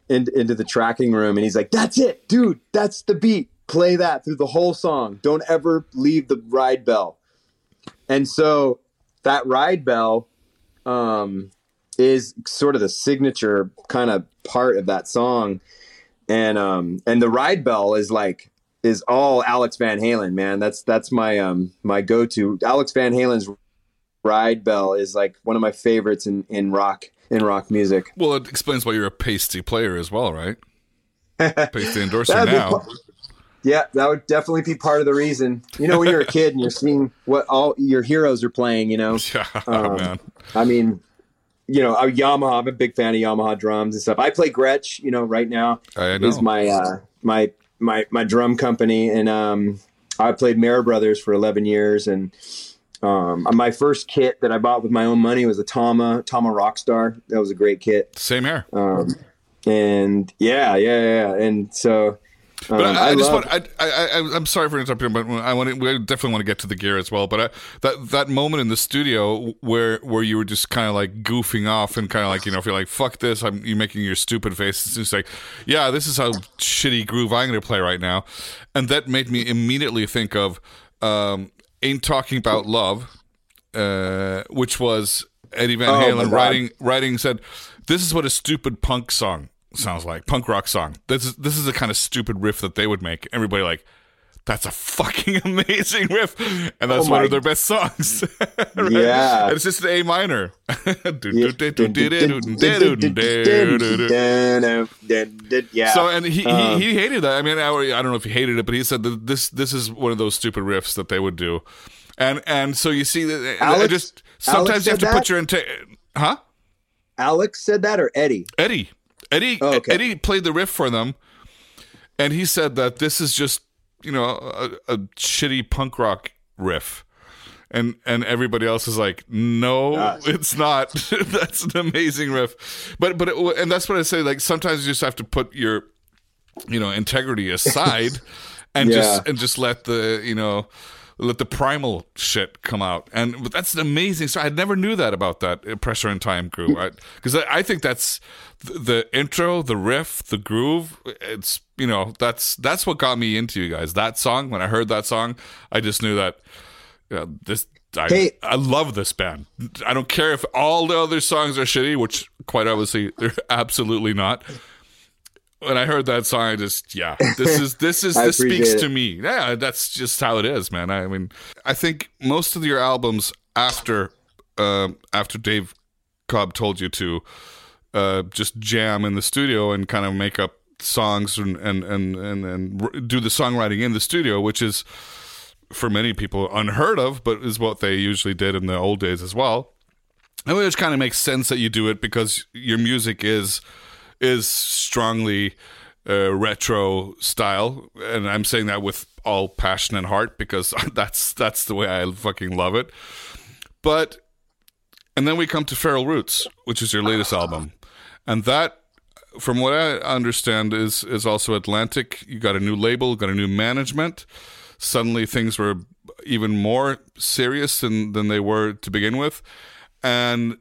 in, into the tracking room, and he's like, "That's it, dude. That's the beat. Play that through the whole song. Don't ever leave the ride bell." And so that ride bell um, is sort of the signature kind of part of that song, and um, and the ride bell is like is all Alex Van Halen, man. That's that's my um my go to. Alex Van Halen's ride bell is like one of my favorites in in rock in rock music. Well, it explains why you're a Paiste player as well, right? Paiste endorser That'd be now. Yeah, that would definitely be part of the reason. You know, when you're a kid and you're seeing what all your heroes are playing, you know, Yeah, Um, man. I mean, you know, a Yamaha. I'm a big fan of Yamaha drums and stuff. I play Gretsch, you know, right now I know. is my uh, my my my drum company, and um, I played Mara Brothers for 11 years, and um, my first kit that I bought with my own money was a Tama Tama Rockstar. That was a great kit, Same here. um, and yeah, yeah, yeah, and so. Um, But I, I, just want. I, I, I, I'm sorry for interrupting, but I want. To, we definitely want to get to the gear as well. But I, that that moment in the studio where where you were just kind of like goofing off and kind of like you know, if you're like fuck this, I'm you making your stupid face. It's just like, yeah, this is how shitty groove I'm going to play right now, and that made me immediately think of um, "Ain't Talking About Love," uh, which was Eddie Van Oh, Halen God. writing writing said, "This is what a stupid punk song sounds like, punk rock song. This is this is the kind of stupid riff that they would make. Everybody like." That's a fucking amazing riff, and that's Oh one of their best songs. Right? Yeah. And it's just an A minor. Yeah. So and he, Um, he he hated that. I mean, I, I don't know if he hated it, but he said that this this is one of those stupid riffs that they would do, and and so you see that Alex- just sometimes Alex you have to put your inte- huh Alex said that or Eddie? Eddie Eddie Oh, okay. Eddie played the riff for them, and he said that this is just you know a, a shitty punk rock riff. And and everybody else is like, no, Gosh. it's not. that's an amazing riff, but but it, and that's what I say. Like sometimes you just have to put your you know integrity aside and Yeah. just and just let the you know let the primal shit come out. And that's an amazing. Story i never knew that about that uh, pressure and time groove because I, I think that's the, the intro the riff the groove it's you know that's that's what got me into you guys. That song when i heard that song i just knew that you know, this I, Hey. I love this band. I don't care if all the other songs are shitty, which quite obviously they're absolutely not when I heard that song, I just yeah, this is this is this speaks appreciate to me. Yeah, that's just how it is, man. I mean, I think most of your albums after um after Dave Cobb told you to uh, just jam in the studio and kind of make up songs and and and and, and do the songwriting in the studio, which is for many people unheard of, but is what they usually did in the old days as well. And it kind of makes sense that you do it because your music is is strongly uh, retro style, and I'm saying that with all passion and heart because that's that's the way I fucking love it. But and then we come to Feral Roots, which is your latest album, and that, from what I understand, is is also Atlantic. You got a new label, got a new management. Suddenly, things were even more serious than than they were to begin with, and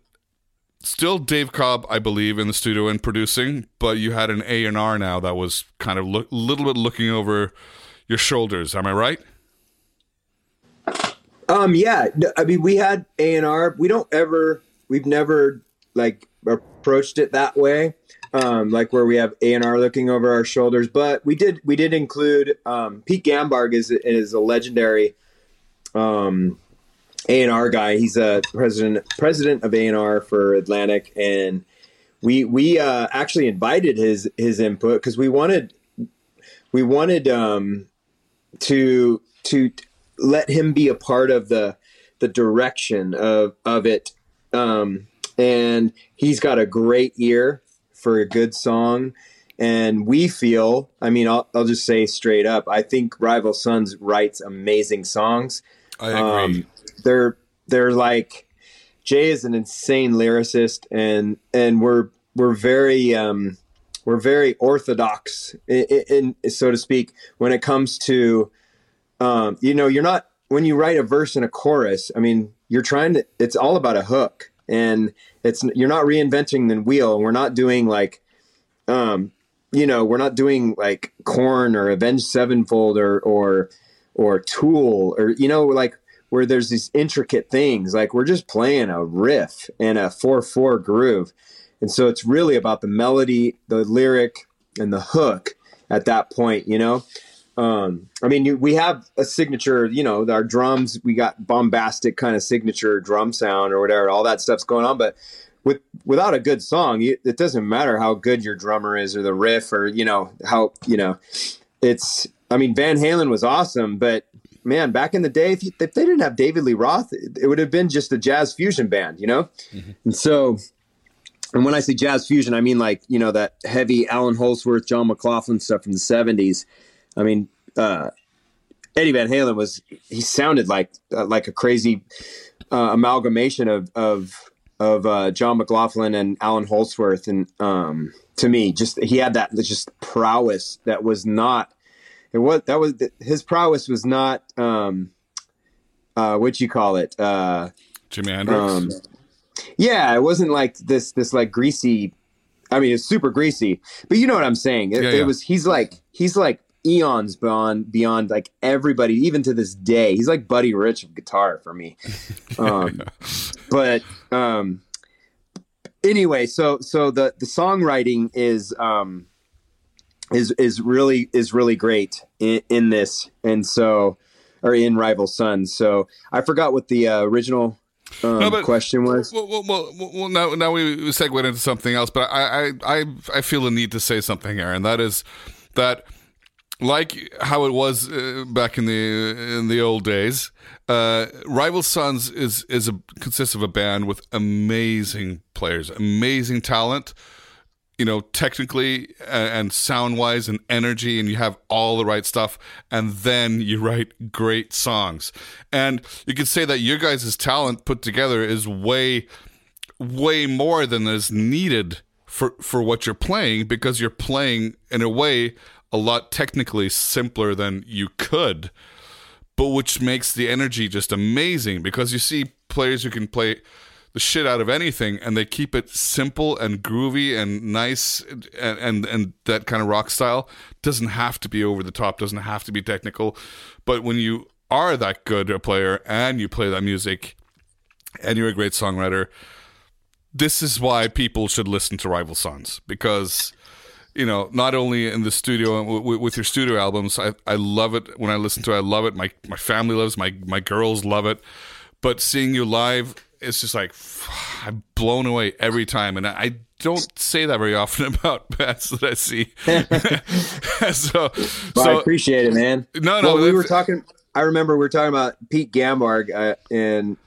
still Dave Cobb, I believe, in the studio and producing, but you had an A and R now that was kind of a lo- little bit looking over your shoulders. Am I right? Um, yeah. I mean, we had A and R. We don't ever. We've never like approached it that way. Um, like where we have A and R looking over our shoulders, but we did we did include um, Pete Ganbarg is is a legendary um, a and R guy. He's a president president of A and R for Atlantic, and we we uh, actually invited his his input because we wanted we wanted um, to to let him be a part of the the direction of of it. Um, and he's got a great ear for a good song. And we feel, I mean, I'll, I'll just say straight up, I think Rival Sons writes amazing songs. I agree. Um, they're they're like Jay is an insane lyricist, and and we're we're very um, we're very orthodox, in, in, so to speak, when it comes to um, you know you're not when you write a verse and a chorus. I mean, you're trying to. It's all about a hook, and it's you're not reinventing the wheel. We're not doing like um, you know, we're not doing like Korn or Avenged Sevenfold or or or Tool or you know, like where there's these intricate things. Like we're just playing a riff and a four four groove, and so it's really about the melody, the lyric, and the hook at that point. You know, um, I mean, you, we have a signature. You know, our drums. We got bombastic kind of signature drum sound or whatever. All that stuff's going on, but with without a good song, you, it doesn't matter how good your drummer is or the riff or you know how you know. It's. I mean, Van Halen was awesome, but man, back in the day, if, you, if they didn't have David Lee Roth, it, would have been just a jazz fusion band, you know? Mm-hmm. And so, and when I say jazz fusion, I mean like, you know, that heavy Allan Holdsworth, John McLaughlin stuff from the 70s. I mean, uh, Eddie Van Halen was, he sounded like, uh, like a crazy uh, amalgamation of, of, of uh, John McLaughlin and Allan Holdsworth. And um, to me, just, he had that just prowess that was not it was that was his prowess was not um uh what you call it uh Jimi Hendrix. Um, yeah, it wasn't like this this like greasy. I mean, it's super greasy, but you know what I'm saying. It, yeah, yeah. it was he's like he's like eons beyond beyond like everybody, even to this day. He's like Buddy Rich of guitar for me. Um, but um, anyway, so so the the songwriting is um is is really is really great in, in this, and so or in Rival Sons. So I forgot what the uh, original um, no, but, question was. Well, well, well, well, now now we segued into something else, but I, I I I feel the need to say something here, and that is that like how it was uh, back in the in the old days, uh, Rival Sons is is a consists of a band with amazing players, amazing talent you know, technically and sound wise and energy, and you have all the right stuff, and then you write great songs. And you could say that your guys' talent put together is way, way more than is needed for, for what you're playing because you're playing in a way a lot technically simpler than you could, but which makes the energy just amazing because you see players who can play the shit out of anything and they keep it simple and groovy and nice and, and and that kind of rock style doesn't have to be over the top doesn't have to be technical but when you are that good a player and you play that music and you're a great songwriter this is why people should listen to rival sons because you know, not only in the studio with your studio albums, I, I love it when I listen to it. I love it. My my family loves my my girls love it, but seeing you live it's just like I'm blown away every time, and I don't say that very often about bands that I see. so, well, so I appreciate it, man. No, no, well, we were talking. I remember we were talking about Pete Ganbarg uh, and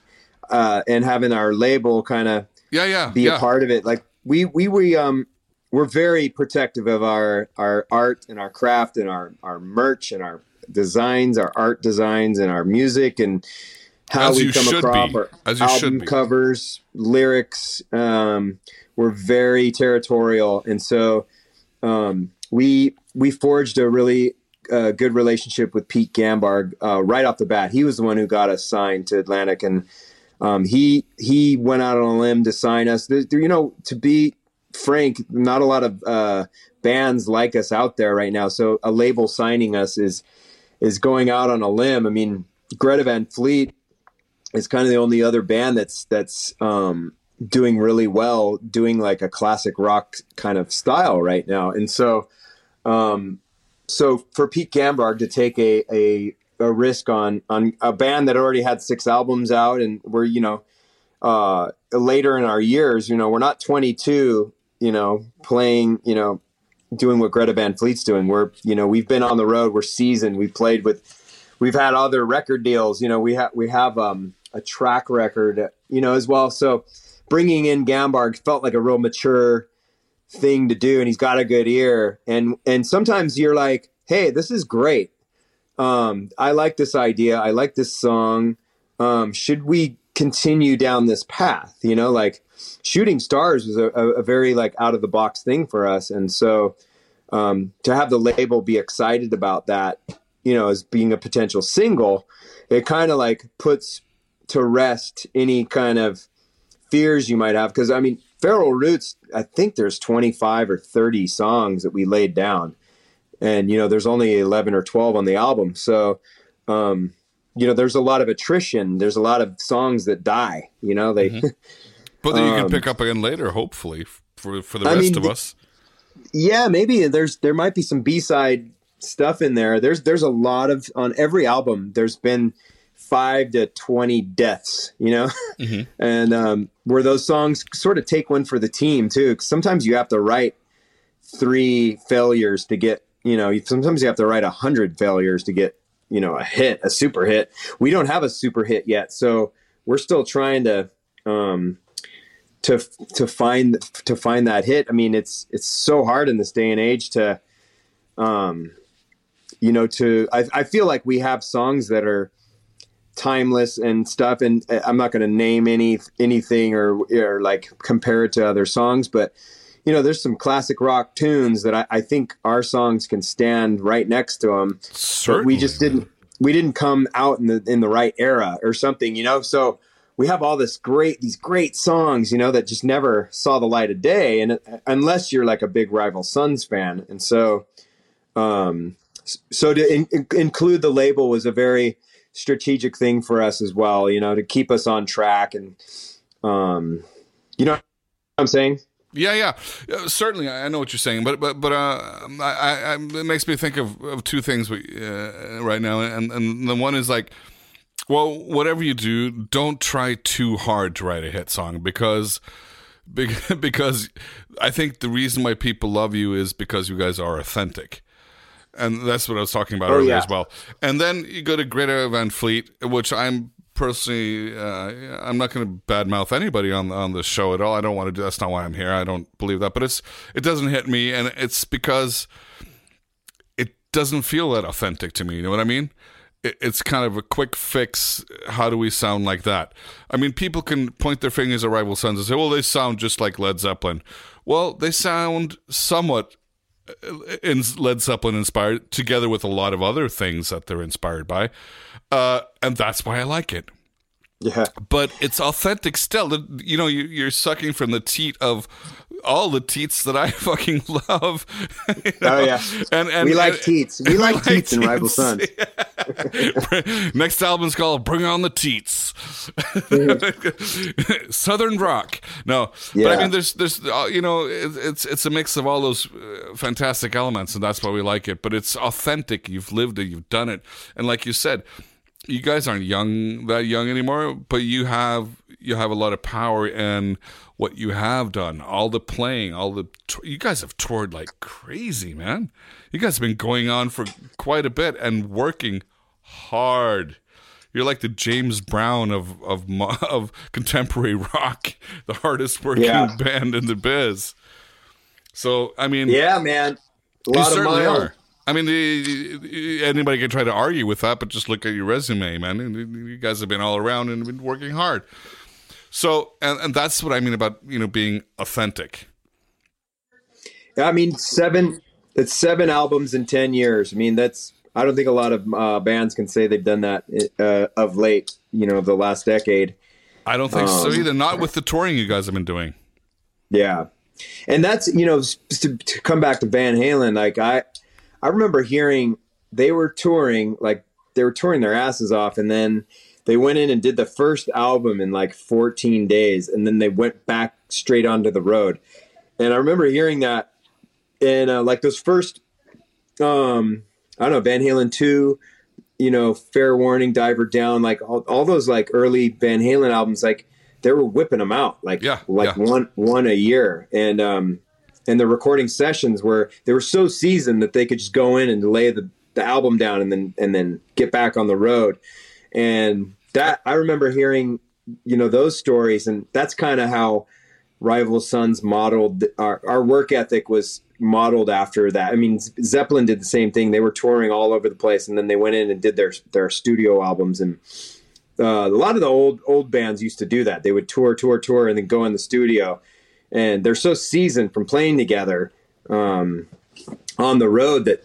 uh, and having our label kind of yeah, yeah, be yeah. a part of it. Like we we we um we're very protective of our our art and our craft and our our merch and our designs, our art designs and our music and how As we come across our As you album covers, lyrics. Um, we're very territorial, and so um, we we forged a really uh, good relationship with Pete Ganbarg uh, right off the bat. He was the one who got us signed to Atlantic, and um, he he went out on a limb to sign us. There- you know, to be frank, not a lot of uh, bands like us out there right now. So a label signing us is is going out on a limb. I mean, Greta Van Fleet is kind of the only other band that's that's um, doing really well, doing like a classic rock kind of style right now. And so, um, so for Pete Ganbarg to take a, a a risk on on a band that already had six albums out, and we're you know uh, later in our years, you know, we're not 22, you know, playing, you know, doing what Greta Van Fleet's doing. We're, you know, we've been on the road. We're seasoned. We've played with, we've had other record deals. You know, we have we have um, a track record, you know, as well. So bringing in Ganbarg felt like a real mature thing to do, and he's got a good ear. And and sometimes you're like, hey, this is great. Um, I like this idea. I like this song. Um, should we continue down this path? You know, like shooting stars was a, a, very like out of the box thing for us, and so um, to have the label be excited about that, you know, as being a potential single, it kind of like puts to rest any kind of fears you might have. Because I mean, Feral Roots, I think there's 25 or 30 songs that we laid down, and you know, there's only 11 or 12 on the album, so. Um, you know, there's a lot of attrition. There's a lot of songs that die. You know, they But then you can Um, pick up again later, hopefully, for for the I rest mean, of the- us. yeah maybe there's there might be some b-side stuff in there there's there's a lot of on every album there's been five to 20 deaths you know Mhm. and um where those songs sort of take one for the team too 'Cause sometimes you have to write three failures to get you know sometimes you have to write a hundred failures to get you know a hit a super hit we don't have a super hit yet so we're still trying to um to to find to find that hit. I mean, it's it's so hard in this day and age to, um, you know, to I, I feel like we have songs that are timeless and stuff, and uh, I'm not going to name any anything or or like compare it to other songs, but you know, there's some classic rock tunes that I, I think our songs can stand right next to them Certainly, we just didn't we didn't come out in the in the right era or something you know? So we have all this great these great songs you know that just never saw the light of day and uh, unless you're like a big rival sons fan and so um so to in, in- include the label was a very strategic thing for us as well you know to keep us on track and um you know what i'm saying Yeah, yeah, Uh, certainly. I know what you're saying, but but but uh, I, I it makes me think of, of two things we, uh, right now, and and the one is like, well, whatever you do, don't try too hard to write a hit song because. Because I think the reason why people love you is because you guys are authentic, and that's what I was talking about Oh, earlier yeah. as well. And then you go to Greta Van Fleet, which I'm personally, uh, I'm not going to badmouth anybody on on this show at all. I don't want to do. That's not why I'm here. I don't believe that. But it's it doesn't hit me, and it's because it doesn't feel that authentic to me. You know what I mean? It, it's kind of a quick fix. How do we sound like that? I mean, people can point their fingers at Rival Sons and say, "Well, they sound just like Led Zeppelin." Well, they sound somewhat in Led Zeppelin inspired, together with a lot of other things that they're inspired by, uh, and that's why I like it. yeah But it's authentic still. You know, you're sucking from the teat of all the teats that I fucking love. you know? Oh, yeah. and and we like and- teats we like teats in rival sons Next album's called "Bring On the Teats," Southern rock. No, but I mean, there's, there's, uh, you know, it's it's a mix of all those uh, fantastic elements, and that's why we like it. But it's authentic. You've lived it. You've done it, and like you said, you guys aren't young that young anymore, but you have you have a lot of power in what you have done, all the playing, all the you guys have toured like crazy, man. You guys have been going on for quite a bit and working hard. You're like the James Brown of of of contemporary rock, the hardest working yeah. band in the biz. So I mean, yeah, man, a lot you certainly are. I mean, anybody can try to argue with that, but just look at your resume, man. You guys have been all around and been working hard. So, and, and that's what I mean about you know being authentic. Yeah, I mean, seven. It's seven albums in ten years. I mean, that's. I don't think a lot of uh, bands can say they've done that uh, of late. You know, the last decade. I don't think um, so either. Not with the touring you guys have been doing. Yeah, and that's you know to, to come back to Van Halen. Like I, I remember hearing they were touring like they were touring their asses off, and then they went in and did the first album in like 14 days and then they went back straight onto the road. And i remember hearing that and uh, like those first um i don't know van halen 2 you know fair warning diver down like all, all those like early van halen albums like they were whipping them out like yeah like yeah. one one a year. And um and the recording sessions were they were so seasoned that they could just go in and lay the the album down and then and then get back on the road. And that I remember hearing, you know, those stories, and that's kind of how Rival Sons modeled our, our work ethic was modeled after that. I mean, Zeppelin did the same thing. They were touring all over the place, and then they went in and did their their studio albums. And uh, a lot of the old old bands used to do that. They would tour, tour, tour, and then go in the studio. And they're so seasoned from playing together um, on the road that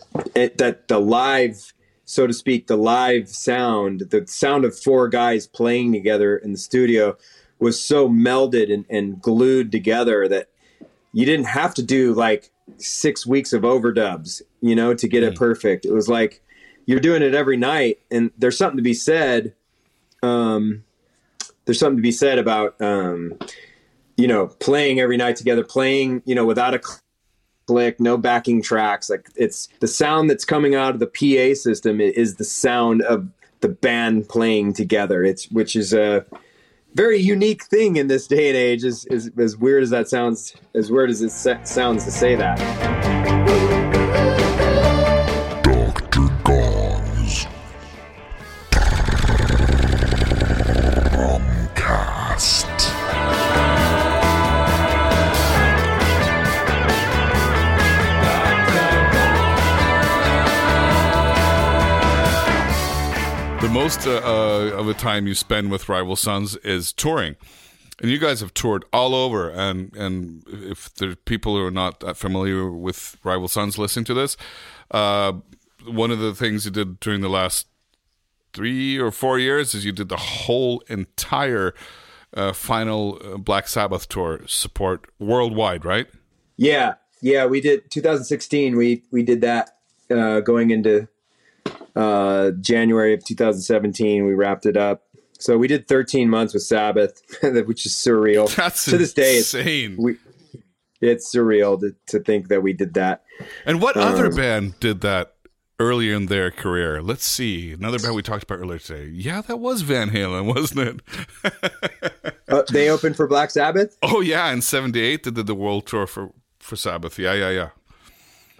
that the live so to speak, the live sound, the sound of four guys playing together in the studio was so melded and, and glued together that you didn't have to do like six weeks of overdubs, you know, to get it perfect. It was like you're doing it every night, and there's something to be said. Um, there's something to be said about, um, you know, playing every night together, playing, you know, without a click, no backing tracks. Like it's the sound that's coming out of the PA system is the sound of the band playing together. It's which is a very unique thing in this day and age. As as, as weird as that sounds, as weird as it sounds to say that. Most uh, uh, of the time you spend with Rival Sons is touring. And you guys have toured all over, and and if there are people who are not that familiar with Rival Sons listening to this, uh, one of the things you did during the last three or four years is you did the whole entire uh, final uh, Black Sabbath tour support worldwide, right? Yeah, yeah, we did 2016. We we did that uh, going into uh, January of 2017, we wrapped it up. So we did 13 months with Sabbath, which is surreal. That's to this day. Insane. It's, we, it's surreal to, to think that we did that. And what um, other band did that earlier in their career? Let's see. Another band we talked about earlier today. Yeah, that was Van Halen, wasn't it? uh, they opened for Black Sabbath. Oh yeah, in '78 they did the world tour for for Sabbath. Yeah, yeah, yeah.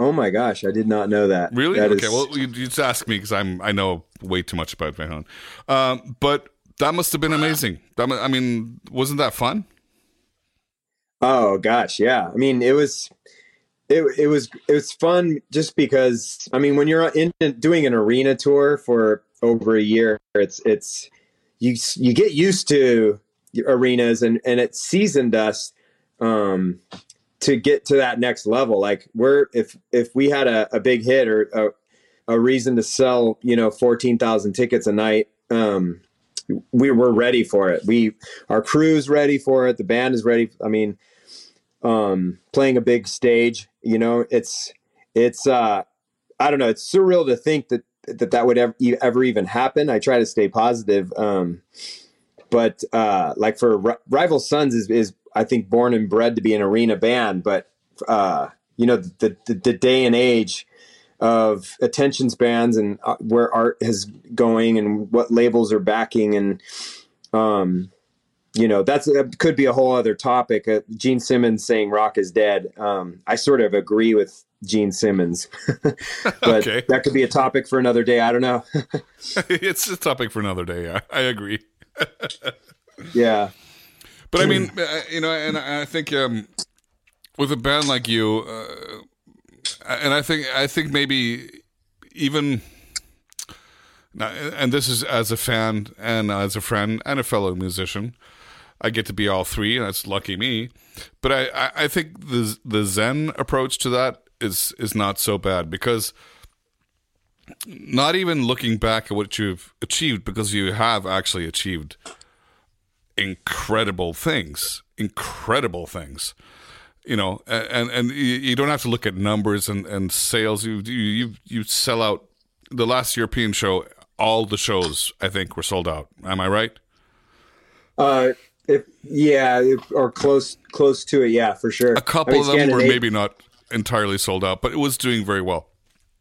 Oh my gosh, I did not know that. Really? That okay. Is... Well, you, you, just ask me because I'm I know way too much about Van Halen. Um, but that must have been amazing. That, I mean, wasn't that fun? Oh gosh, yeah. I mean, it was. It, it was it was fun just because I mean when you're in doing an arena tour for over a year it's it's you you get used to arenas and and it seasoned us um to get to that next level. Like we're if if we had a, a big hit or a, a reason to sell, you know, fourteen thousand tickets a night, um, we were ready for it. We our crew's ready for it. The band is ready. I mean, um, playing a big stage, you know, it's it's uh, I don't know. It's surreal to think that that that would ever ever even happen. I try to stay positive. Um, but uh, like for R- Rival Sons is is I think born and bred to be an arena band, but uh, you know the, the, the day and age of attention spans and uh, where art is going and what labels are backing and um, you know that's that could be a whole other topic. Uh, Gene Simmons saying rock is dead. Um, I sort of agree with Gene Simmons, but okay. that could be a topic for another day. I don't know. it's a topic for another day. I, I agree. Yeah, but I mean, uh, you know, and I think um, with a band like you, uh, and I think I think maybe even now, and this is as a fan and as a friend and a fellow musician. I get to be all three, and that's lucky me. But I, I think the the Zen approach to that is is not so bad because not even looking back at what you've achieved, because you have actually achieved incredible things, incredible things. You know, and and you don't have to look at numbers and, and sales. You you you sell out. The last European show, all the shows I think were sold out. Am I right? Uh, if yeah, if, or close close to it, yeah, for sure. A couple I mean, of them were maybe not entirely sold out, but it was doing very well.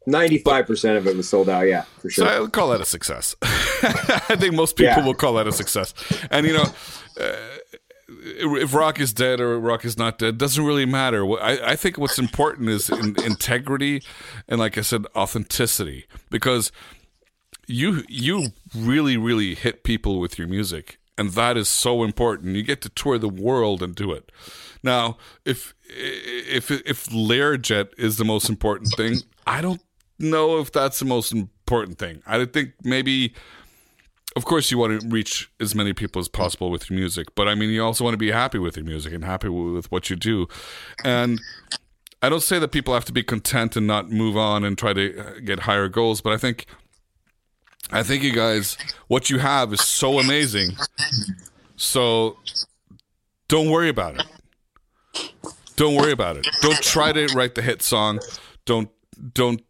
Ninety-five percent of it was sold out. Yeah, for sure. So I would call that a success. I think most people yeah. will call that a success. And you know, uh, if rock is dead or rock is not dead doesn't really matter. I, I think what's important is in, integrity and, like I said, authenticity. Because you you really really hit people with your music and that is so important. You get to tour the world and do it. Now, if if if Learjet is the most important thing, I don't know if that's the most important thing. I think maybe, of course, you want to reach as many people as possible with your music, but I mean, you also want to be happy with your music and happy with what you do. And I don't say that people have to be content and not move on and try to uh, get higher goals, but I think I think you guys, what you have is so amazing. So don't worry about it. Don't worry about it. Don't try to write the hit song. Don't don't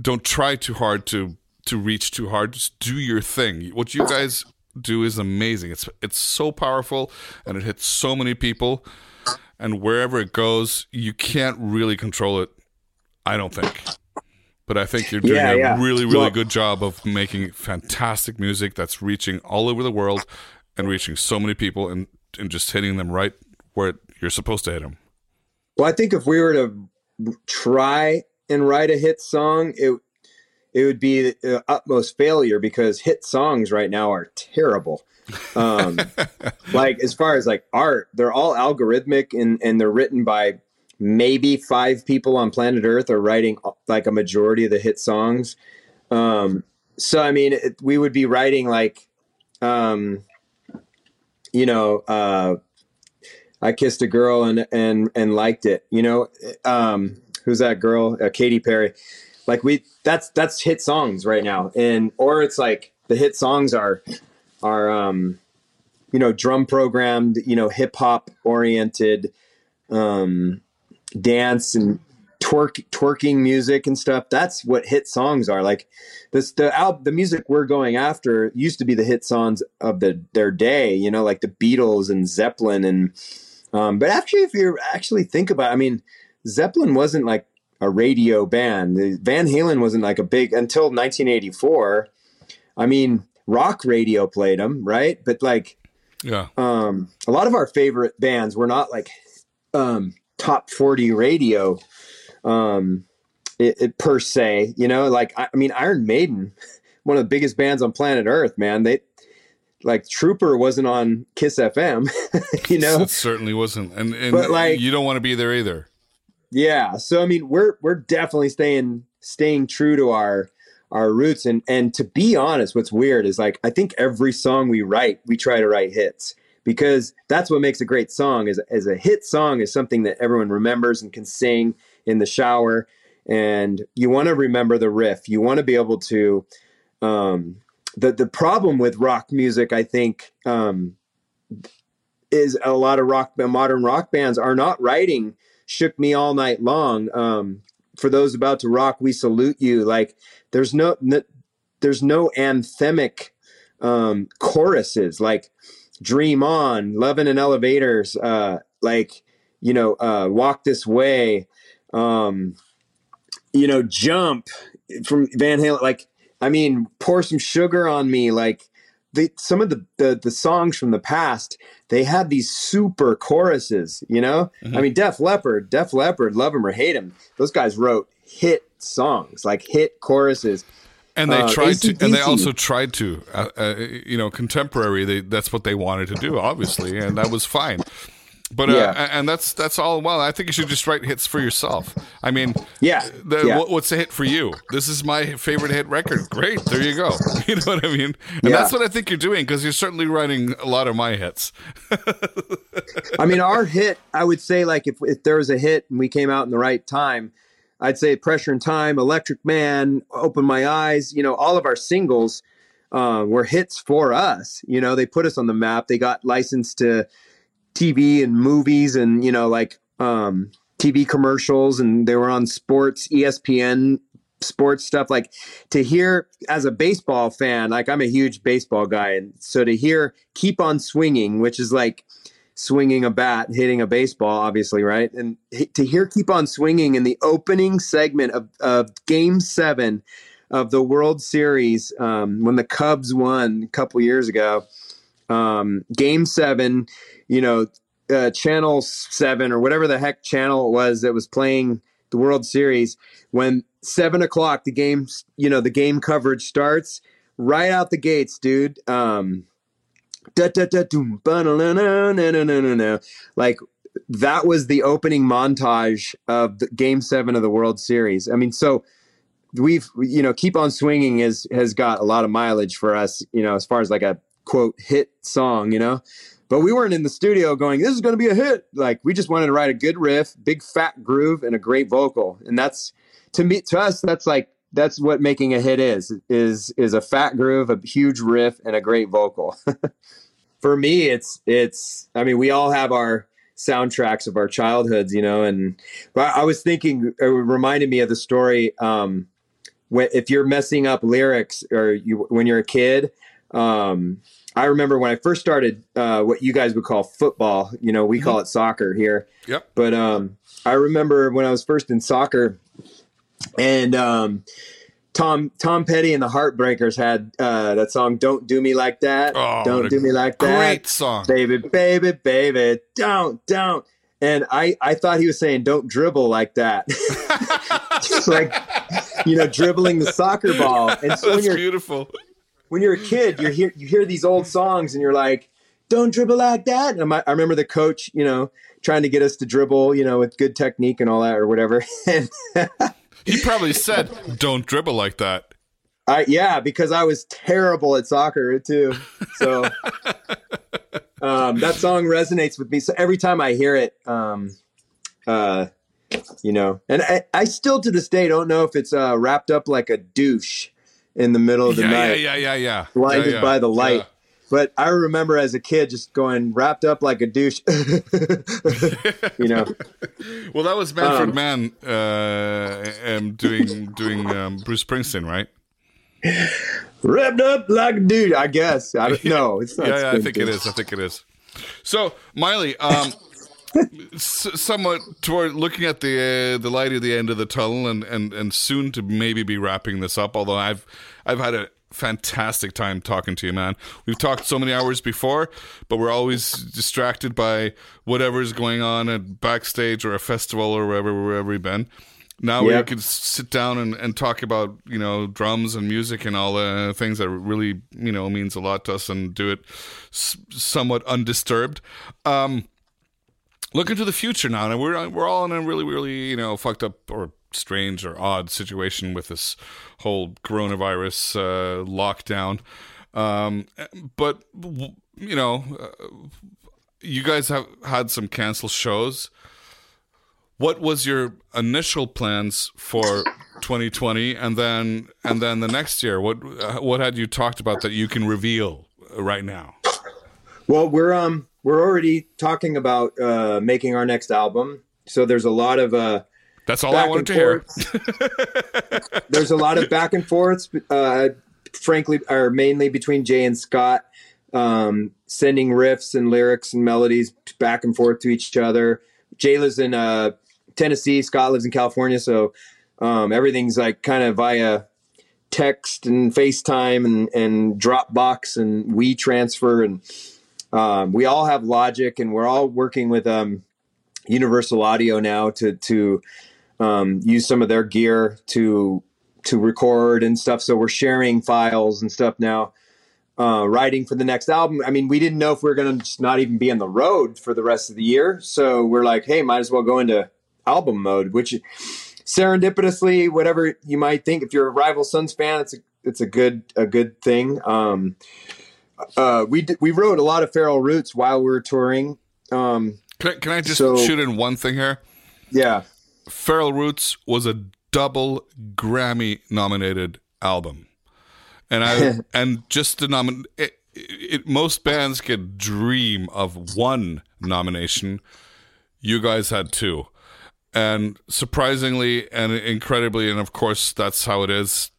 don't try too hard to to reach too hard. Just do your thing. What you guys do is amazing. It's it's so powerful and it hits so many people. And wherever it goes, you can't really control it. I don't think but I think you're doing yeah, a really, really well, good job of making fantastic music that's reaching all over the world and reaching so many people and, and just hitting them right where you're supposed to hit them. Well, I think if we were to try and write a hit song, it it would be the utmost failure because hit songs right now are terrible. Um, like as far as like art, they're all algorithmic and and they're written by maybe five people on planet Earth are writing like a majority of the hit songs. Um, so I mean, it, we would be writing like, um, you know, uh, I kissed a girl and and and liked it. You know, um, who's that girl? Uh, Katy Perry. Like we, that's that's hit songs right now, and or it's like the hit songs are are um, you know drum programmed, you know hip hop oriented. Um, dance and twerk twerking music and stuff that's what hit songs are like this the al- the music we're going after used to be the hit songs of the their day you know like the beatles and zeppelin and um, but actually if you actually think about i mean zeppelin wasn't like a radio band. Van halen wasn't like a big until 1984 i mean rock radio played them right? But like yeah. um a lot of our favorite bands were not like um top 40 radio um it, it, per se you know? Like I, I, mean iron maiden one of the biggest bands on planet earth man. They like trooper wasn't on kiss fm you know? It certainly wasn't. And, and but like you don't want to be there either yeah so i mean we're we're definitely staying staying true to our our roots and and to be honest what's weird is like i think every song we write we try to write hits because that's what makes a great song is as a hit song is something that everyone remembers and can sing in the shower and you want to remember the riff. You want to be able to um, the the problem with rock music i think um, is a lot of rock modern rock bands are not writing shook me all night long. Um, for those about to rock we salute you. Like there's no, there's no anthemic um, choruses. Like dream on loving in elevators uh like you know uh walk this way um you know jump from van halen. Like i mean pour some sugar on me. Like they, some of the, the, the songs from the past, they had these super choruses. You know, mm-hmm. I mean, Def Leppard, Def Leppard, love him or hate him. Those guys wrote hit songs, like hit choruses. And they uh, tried to, and they also tried to, uh, uh, you know, contemporary. They, that's what they wanted to do, obviously, and that was fine. But uh, yeah. and that's that's all well. I think you should just write hits for yourself. I mean, yeah. The, yeah. What, what's a hit for you? This is my favorite hit record. Great, there you go. You know what I mean? And yeah. that's what I think you're doing because you're certainly writing a lot of my hits. I mean, our hit. I would say like if if there was a hit and we came out in the right time, I'd say Pressure and Time, Electric Man, Open My Eyes. You know, all of our singles uh, were hits for us. You know, they put us on the map. They got licensed to TV and movies and you know like um, TV commercials and they were on sports ESPN sports stuff. Like to hear as a baseball fan like I'm a huge baseball guy. And so to hear keep on swinging which is like swinging a bat hitting a baseball obviously right? And to hear keep on swinging in the opening segment of, of game 7 of the World Series um, when the Cubs won a couple years ago um, game 7 you know, uh, channel seven or whatever the heck channel it was that was playing the World Series when seven o'clock the game, you know, the game coverage starts right out the gates, dude. Um, like that was the opening montage of the game seven of the World Series. I mean, so we've you know keep on swinging is has got a lot of mileage for us you know as far as like a quote hit song you know but we weren't in the studio going, this is going to be a hit. Like we just wanted to write a good riff, big fat groove, and a great vocal. And that's to me, to us, that's like that's what making a hit is is is a fat groove, a huge riff, and a great vocal. For me, it's it's. I mean, we all have our soundtracks of our childhoods, you know. And but I was thinking, it reminded me of the story. Um, when, if you're messing up lyrics or you when you're a kid, um, I remember when I first started uh, what you guys would call football. You know, we mm-hmm. call it soccer here. Yep. But um, I remember when I was first in soccer, and um, Tom Tom Petty and the Heartbreakers had uh, that song "Don't Do Me Like That." Oh, don't do me like that. Great song, baby, baby, baby. Don't, don't. And I I thought he was saying "Don't dribble like that." Just like you know, dribbling the soccer ball. And so That's beautiful when you're a kid, you hear you hear these old songs and you're like, "Don't dribble like that." And I, I remember the coach, you know, trying to get us to dribble, you know, with good technique and all that or whatever. he probably said, "Don't dribble like that." I yeah, because I was terrible at soccer too. So um, that song resonates with me. So every time I hear it, um, uh, you know, and I, I still to this day don't know if it's uh, wrapped up like a douche in the middle of the yeah, night. Yeah, yeah, yeah, yeah. Blinded yeah, by the light. But I remember as a kid just going wrapped up like a douche. you know. Well, that was Manfred um, Mann uh, um, doing doing um, Bruce Springsteen, right? Wrapped up like a douche, I guess. I don't know. It's not yeah, yeah I think it is. I think it is. So, Miley, um, somewhat toward looking at the uh, the light at the end of the tunnel and, and and soon to maybe be wrapping this up although i've i've had a fantastic time talking to you man. We've talked so many hours before but we're always distracted by whatever's going on at backstage or a festival or wherever wherever we've been. Now yep. we can sit down and, and talk about you know drums and music and all the things that really you know means a lot to us and do it s- somewhat undisturbed. Um looking to the future now, and we're we're all in a really really you know fucked up or strange or odd situation with this whole coronavirus uh, lockdown. Um, but you know, uh, you guys have had some canceled shows. What was your initial plans for 2020, and then and then the next year? What what had you talked about that you can reveal right now? Well, we're um we're already talking about uh, making our next album. So there's a lot of uh, that's all I wanted to hear. there's a lot of back and forths, uh, frankly, or mainly between Jay and Scott, um, sending riffs and lyrics and melodies back and forth to each other. Jay lives in uh, Tennessee, Scott lives in California, so um, everything's like kind of via text and FaceTime and, and Dropbox and WeTransfer and um, we all have Logic and we're all working with um, Universal Audio now to to um, use some of their gear to to record and stuff. So we're sharing files and stuff now. Uh, writing for the next album. I mean, we didn't know if we were going to not even be on the road for the rest of the year. So we're like, hey, might as well go into album mode, which serendipitously, whatever you might think, if you're a Rival Sons fan, it's a it's a good a good thing. Um, uh, we d- we wrote a lot of Feral Roots while we were touring. Um, Can I, can I just So- shoot in one thing here? yeah, Feral Roots was a double Grammy nominated album. And I and just the nomin it, it, most bands could dream of one nomination. You guys had two. And surprisingly and incredibly and of course that's how it is.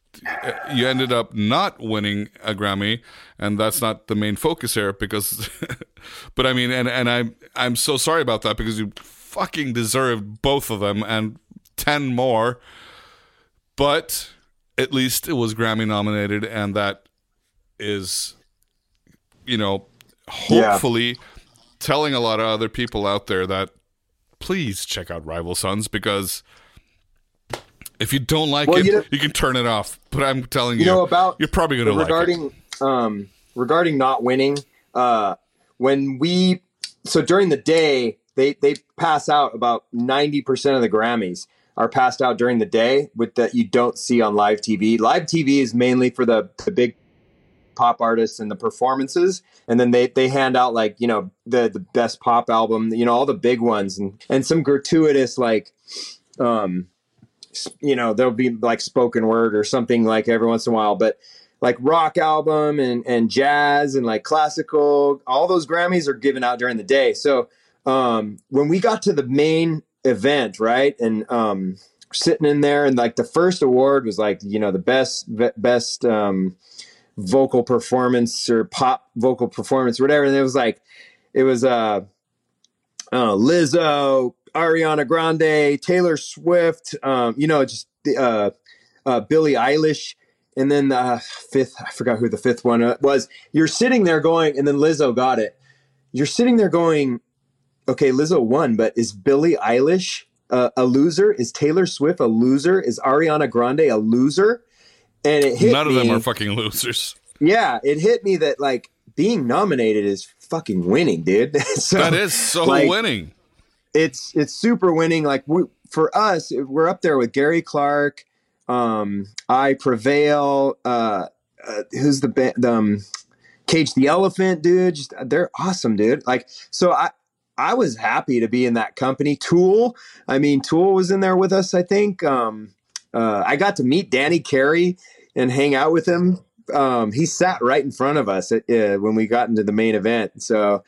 Uh, you ended up not winning a Grammy, and that's not the main focus here because but I mean and and I'm I'm so sorry about that because you fucking deserved both of them and 10 more. But at least it was Grammy nominated, and that is, you know, Yeah. hopefully telling a lot of other people out there that please check out Rival Sons because if you don't like Well, it, you you, can turn it off. But I'm telling you, you know about you're probably going to like it. regarding um regarding not winning uh when we so during the day they they pass out about 90% of the grammys are passed out during the day with that you don't see on live tv live tv is mainly for the the big pop artists and the performances and then they they hand out like you know the the best pop album you know all the big ones and and some gratuitous like um you know there'll be like spoken word or something like every once in a while but like rock album and and jazz and like classical all those grammys are given out during the day. So um when we got to the main event right and um sitting in there and like the first award was like you know the best best um vocal performance or pop vocal performance whatever and it was like it was uh uh, Lizzo, Ariana Grande, Taylor Swift, um, you know, just the, uh, uh, Billie Eilish. And then the fifth, I forgot who the fifth one uh, was. You're sitting there going, and then Lizzo got it. You're sitting there going, okay, Lizzo won, but is Billie Eilish uh, a loser? Is Taylor Swift a loser? Is Ariana Grande a loser? And it hit None of me. them are fucking losers. yeah, it hit me that like being nominated is fucking winning, dude. so, That is so like, winning. It's it's super winning. Like we, for us, we're up there with Gary Clark, um, I Prevail. Uh, uh, who's the band? Um, Cage the Elephant, dude. Just they're awesome, dude. Like so, I I was happy to be in that company. Tool. I mean, Tool was in there with us. I think. Um, uh, I got to meet Danny Carey and hang out with him. Um, he sat right in front of us at, uh, when we got into the main event. So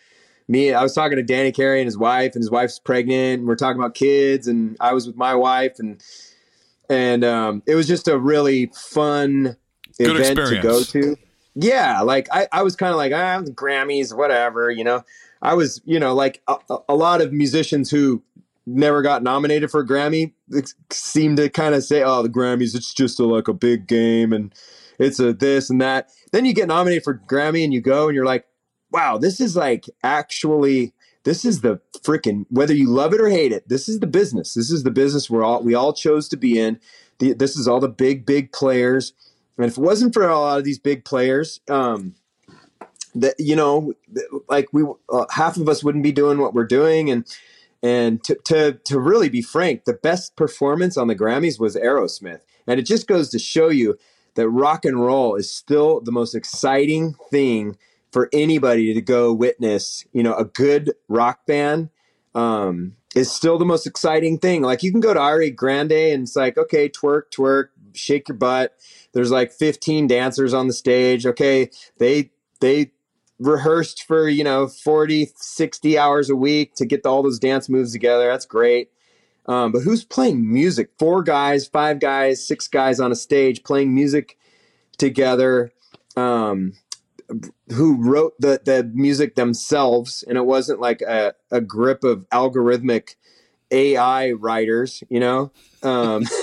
me, I was talking to Danny Carey and his wife, and his wife's pregnant. And we're talking about kids, and I was with my wife, and and um, it was just a really fun Good event to go to. Yeah, like I, I was kind of like, ah, the Grammys, whatever, you know. I was, you know, like a, a- lot of musicians who never got nominated for a Grammy ex- seem to kind of say, "Oh, the Grammys, it's just a, like a big game, and it's a this and that." Then you get nominated for Grammy, and you go, and you're like, "Wow, this is like actually." This is the freaking whether you love it or hate it. This is the business. This is the business we're all we all chose to be in. The, this is all the big big players, and if it wasn't for a lot of these big players, um, that you know, like we uh, half of us wouldn't be doing what we're doing, and and to, to to really be frank, the best performance on the Grammys was Aerosmith, and it just goes to show you that rock and roll is still the most exciting thing for anybody to go witness. You know, a good rock band um, is still the most exciting thing. Like you can go to Ari Grande and it's like, okay, twerk, twerk, shake your butt. There's like 15 dancers on the stage. Okay, they they rehearsed for you know 40 60 hours a week to get all those dance moves together that's great um, but who's playing music four guys five guys six guys on a stage playing music together um, who wrote the, the music themselves and it wasn't like a, a grip of algorithmic ai writers you know um,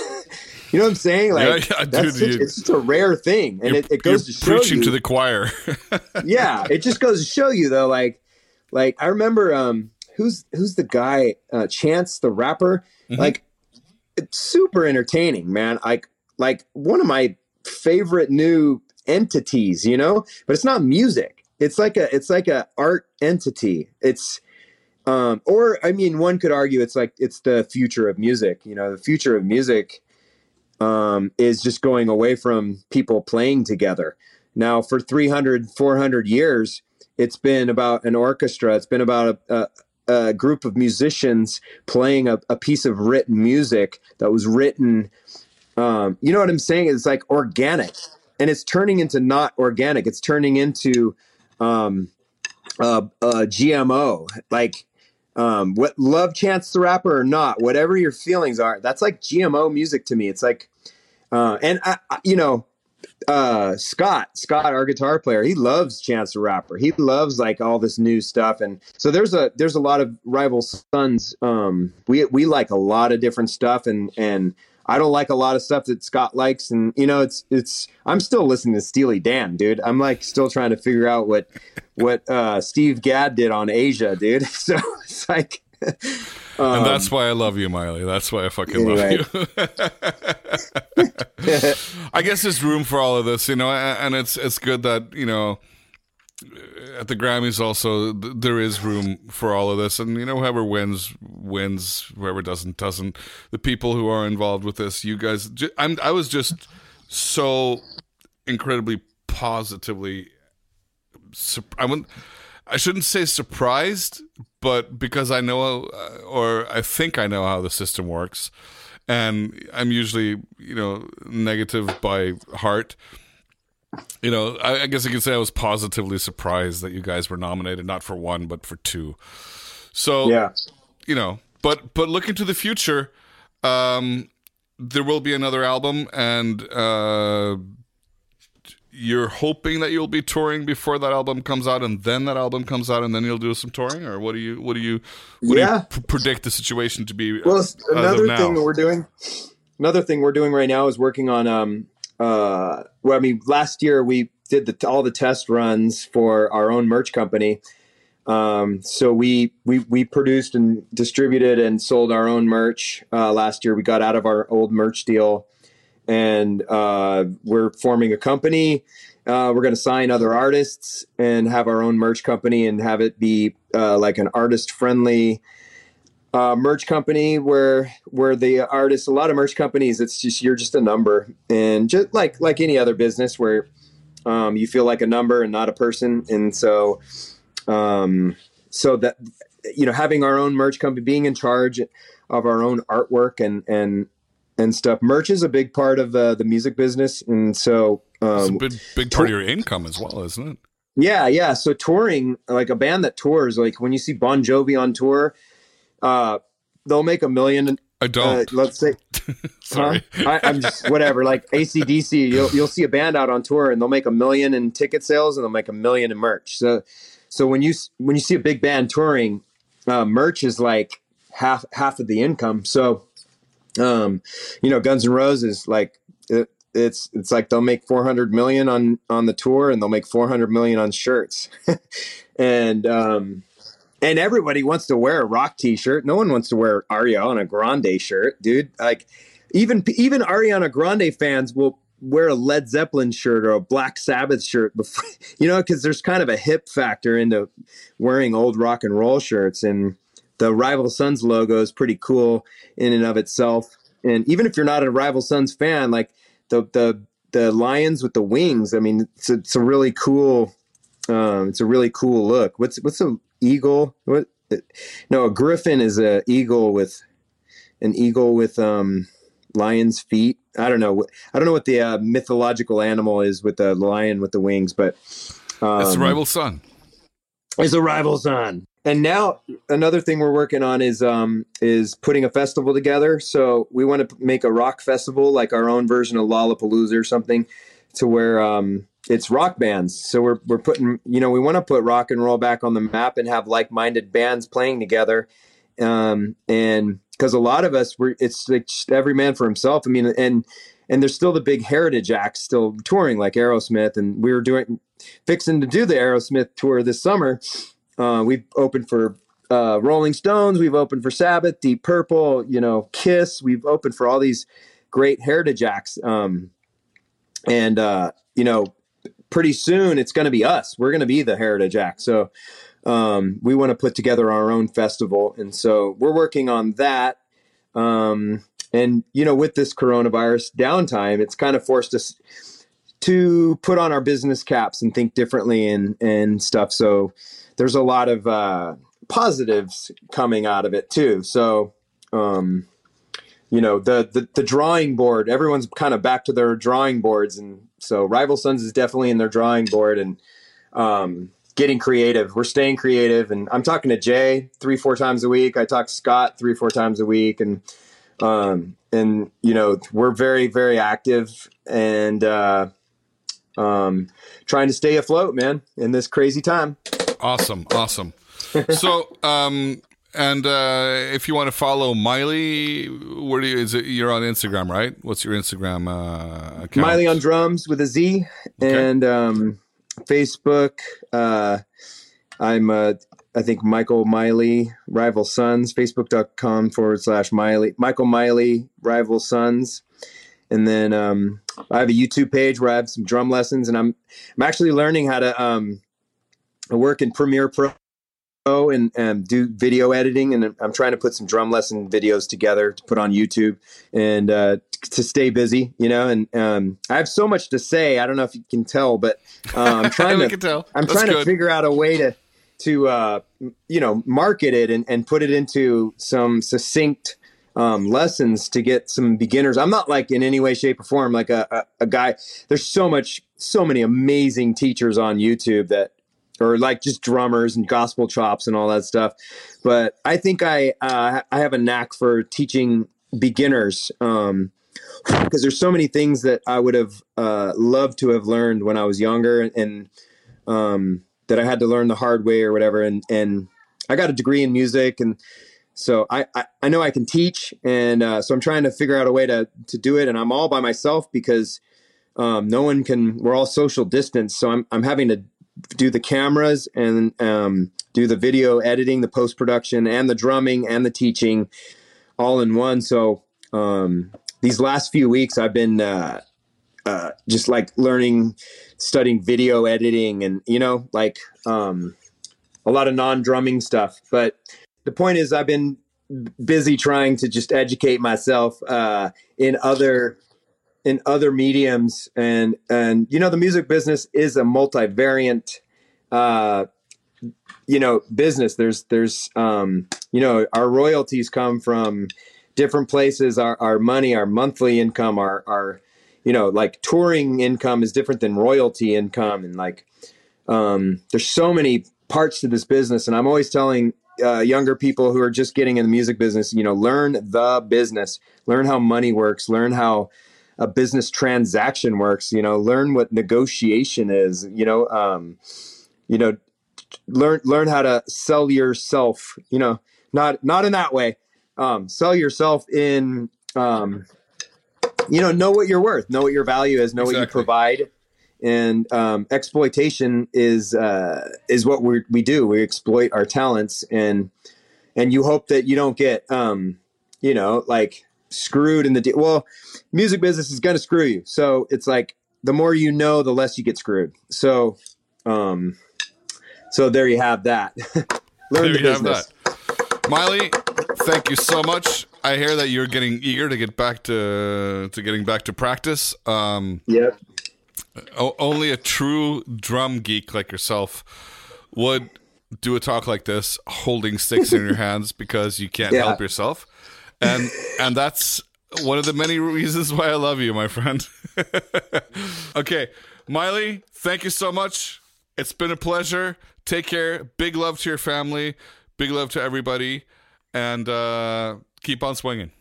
You know what I'm saying? Like, Yeah, yeah, that's dude, such- it's just a rare thing, and it, it goes to show preaching you. to the choir. yeah, it just goes to show you though. Like, like I remember, um, who's who's the guy? Uh, Chance the rapper. Mhm. Like, it's super entertaining, man. Like, like one of my favorite new entities. You know, but it's not music. It's like a it's like a art entity. It's um, or I mean, one could argue it's like it's the future of music. You know, the future of music um, is just going away from people playing together. Now, for 300, 400 years, it's been about an orchestra. It's been about a, a, a group of musicians playing a, a piece of written music that was written. Um, you know what I'm saying? It's like organic, and it's turning into not organic. It's turning into um, uh, uh, GMO. Like, um, what love Chance the Rapper or not, whatever your feelings are, that's like GMO music to me. It's like, uh, and I, I, you know, uh, Scott, Scott, our guitar player, he loves Chance the Rapper. He loves like all this new stuff, and so there's a there's a lot of rival sons. Um, we we like a lot of different stuff, and and I don't like a lot of stuff that Scott likes, and you know, it's it's. I'm still listening to Steely Dan, dude. I'm like still trying to figure out what what uh, Steve Gadd did on Aja, dude. So it's like. Um, and that's why I love you, Miley. That's why I fucking anyway. love you. I guess there's room for all of this, you know, and it's it's good that you know at the Grammys also th- there is room for all of this, and you know whoever wins wins, whoever doesn't doesn't. The people who are involved with this, you guys, ju- I'm I was just so incredibly positively. sup- I wouldn't. I shouldn't say surprised, but because I know, uh, or I think I know how the system works, and I'm usually, you know, negative by heart. You know, I, I guess I could say I was positively surprised that you guys were nominated, not for one, but for two. So, yeah. you know, but but looking to the future, um, there will be another album, and uh, you're hoping that you'll be touring before that album comes out, and then that album comes out, and then you'll do some touring, or what do you what do you what Yeah. do you pr- predict the situation to be? Well, as another thing that we're doing, another thing we're doing right now is working on. Um, uh, well, I mean, last year we did the, all the test runs for our own merch company. Um, so we we we produced and distributed and sold our own merch uh, last year. We got out of our old merch deal, and uh, we're forming a company. Uh, we're going to sign other artists and have our own merch company and have it be uh, like an artist friendly uh, merch company where where the artists a lot of merch companies it's just you're just a number and just like like any other business where um, you feel like a number and not a person and so um, so that you know having our own merch company being in charge of our own artwork and and and stuff merch is a big part of uh, the music business and so It's a um, big big part of your income as well, isn't it? yeah, yeah. So touring, like a band that tours, like when you see Bon Jovi on tour, uh, they'll make a million. I Uh, let's say, Sorry. huh? I, I'm just whatever. Like ACDC, you'll you'll see a band out on tour and they'll make a million in ticket sales and they'll make a million in merch. So, so when you when you see a big band touring, uh, merch is like half half of the income. So, um, you know, Guns N' Roses, like it, it's it's like they'll make 400 million on on the tour and they'll make 400 million on shirts, and um, and everybody wants to wear a rock T-shirt. No one wants to wear Ariana Grande shirt, dude. Like even even Ariana Grande fans will wear a Led Zeppelin shirt or a Black Sabbath shirt before, you know, because there's kind of a hip factor into wearing old rock and roll shirts and the Rival Sons logo is pretty cool in and of itself. And even if you're not a Rival Sons fan, like the the the lions with the wings, I mean, it's a, it's a really cool. Um, it's a really cool look. What's what's a eagle? What? No, a griffin is a eagle with an eagle with um lion's feet. I don't know. I don't know what the uh, mythological animal is with the lion with the wings, but um, it's the rival son. is a rival son. And now another thing we're working on is um is putting a festival together. So we want to make a rock festival, like our own version of Lollapalooza or something, to where um it's rock bands. So we're we're putting you know we want to put rock and roll back on the map and have like minded bands playing together, um and because a lot of us were it's like every man for himself. I mean, and and there's still the big heritage acts still touring like Aerosmith, and we were doing fixing to do the Aerosmith tour this summer. Uh, we've opened for uh, Rolling Stones, we've opened for Sabbath, Deep Purple, you know, Kiss. We've opened for all these great heritage acts, um, and uh, you know, pretty soon it's going to be us. We're going to be the heritage act. So um, we want to put together our own festival, and so we're working on that. Um, and you know, with this coronavirus downtime, it's kind of forced us to put on our business caps and think differently and and stuff. So there's a lot of uh, positives coming out of it too. So um, you know, the, the the drawing board, everyone's kind of back to their drawing boards, and so Rival Sons is definitely in their drawing board and. Um, getting creative. We're staying creative, and I'm talking to Jay three, four times a week. I talk to Scott three, four times a week, and um, and you know we're very, very active and uh, um, trying to stay afloat, man, in this crazy time. Awesome, awesome. so, um, and uh, if you want to follow Miley, where do you, is it? You're on Instagram, right? What's your Instagram uh, account? Miley on drums with a Z, okay. and um, Facebook. Uh, I'm, uh, I think, Michael Miley, Rival Sons, facebook.com forward slash Miley, Michael Miley, Rival Sons. And then um, I have a YouTube page where I have some drum lessons, and I'm I'm actually learning how to um, work in Premiere Pro and, and do video editing and i'm trying to put some drum lesson videos together to put on youtube and uh, to stay busy you know and um, i have so much to say i don't know if you can tell but uh, i'm trying to tell. i'm That's trying good. to figure out a way to to uh, you know market it and, and put it into some succinct um, lessons to get some beginners. I'm not like in any way, shape, or form like a, a, a, guy. There's so much, so many amazing teachers on YouTube that or like just drummers and gospel chops and all that stuff. But I think I uh, I have a knack for teaching beginners um, because there's so many things that I would have uh, loved to have learned when I was younger and um, that I had to learn the hard way or whatever. And and I got a degree in music and so I, I, I know I can teach and uh, so I'm trying to figure out a way to to do it and I'm all by myself because um, no one can we're all social distance so I'm I'm having to do the cameras and um, do the video editing, the post production, and the drumming and the teaching all in one. So um, these last few weeks, I've been uh, uh, just like learning, studying video editing, and you know, like um, a lot of non drumming stuff. But the point is, I've been busy trying to just educate myself uh, in other in other mediums and and you know the music business is a multivariant uh you know business. There's there's um you know our royalties come from different places. Our our money our monthly income our our you know like touring income is different than royalty income. And like um there's so many parts to this business. And i'm always telling uh, younger people who are just getting in the music business you know learn the business. Learn how money works. Learn how a business transaction works you know learn what negotiation is you know um you know learn learn how to sell yourself you know not not in that way um sell yourself in um you know know what you're worth know what your value is know exactly. what you provide and um, exploitation is uh, is what we we do. We exploit our talents, and and you hope that you don't get um, you know like screwed in the de- well music business is going to screw you. So it's like the more you know the less you get screwed. So um so there you have that. Learn there the business. miley thank you so much. I hear that you're getting eager to get back to to getting back to practice. Um yep. only a true drum geek like yourself would do a talk like this holding sticks in your hands because you can't Yeah. help yourself and and that's one of the many reasons why I love you, my friend. okay, Miley, thank you so much. It's been a pleasure. Take care. Big love to your family. Big love to everybody, and uh, keep on swinging.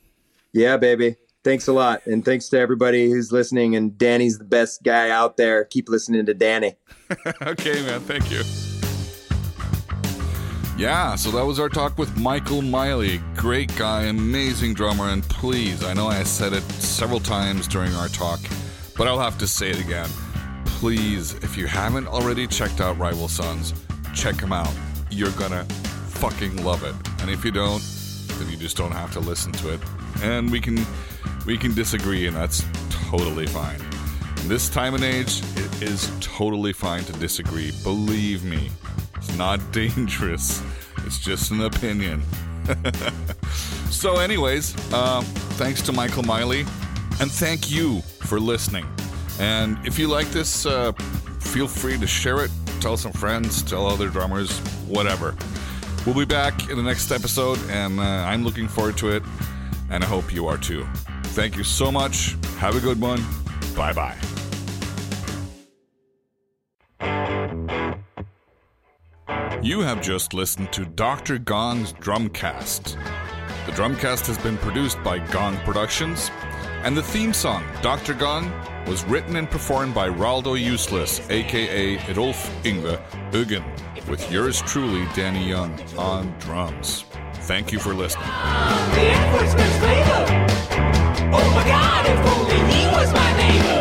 yeah baby thanks a lot and thanks to everybody who's listening and danny's the best guy out there keep listening to danny okay, man. Thank you. Yeah, so that was our talk with Michael Miley. Great guy, amazing drummer, and please, I know I said it several times during our talk, but I'll have to say it again. Please, if you haven't already checked out Rival Sons, check them out. You're gonna fucking love it. And if you don't, then you just don't have to listen to it. And we can we can disagree, and that's totally fine. In this time and age, it is totally fine to disagree. Believe me, not dangerous. It's just an opinion. so, anyways, uh, thanks to Michael Miley, and thank you for listening. And if you like this, uh, feel free to share it, tell some friends, tell other drummers, whatever. We'll be back in the next episode, and uh, I'm looking forward to it, and I hope you are too. Thank you so much. Have a good one. Bye bye. You have just listened to Dr. Gong's Drumcast. The Drumcast has been produced by Gong Productions, and the theme song, Dr. Gong, was written and performed by Raldo Useless, aka Adolf Ingve Ugen, with yours truly, Danny Young, on drums. Thank you for listening. The. Oh my god, if only he was my neighbor.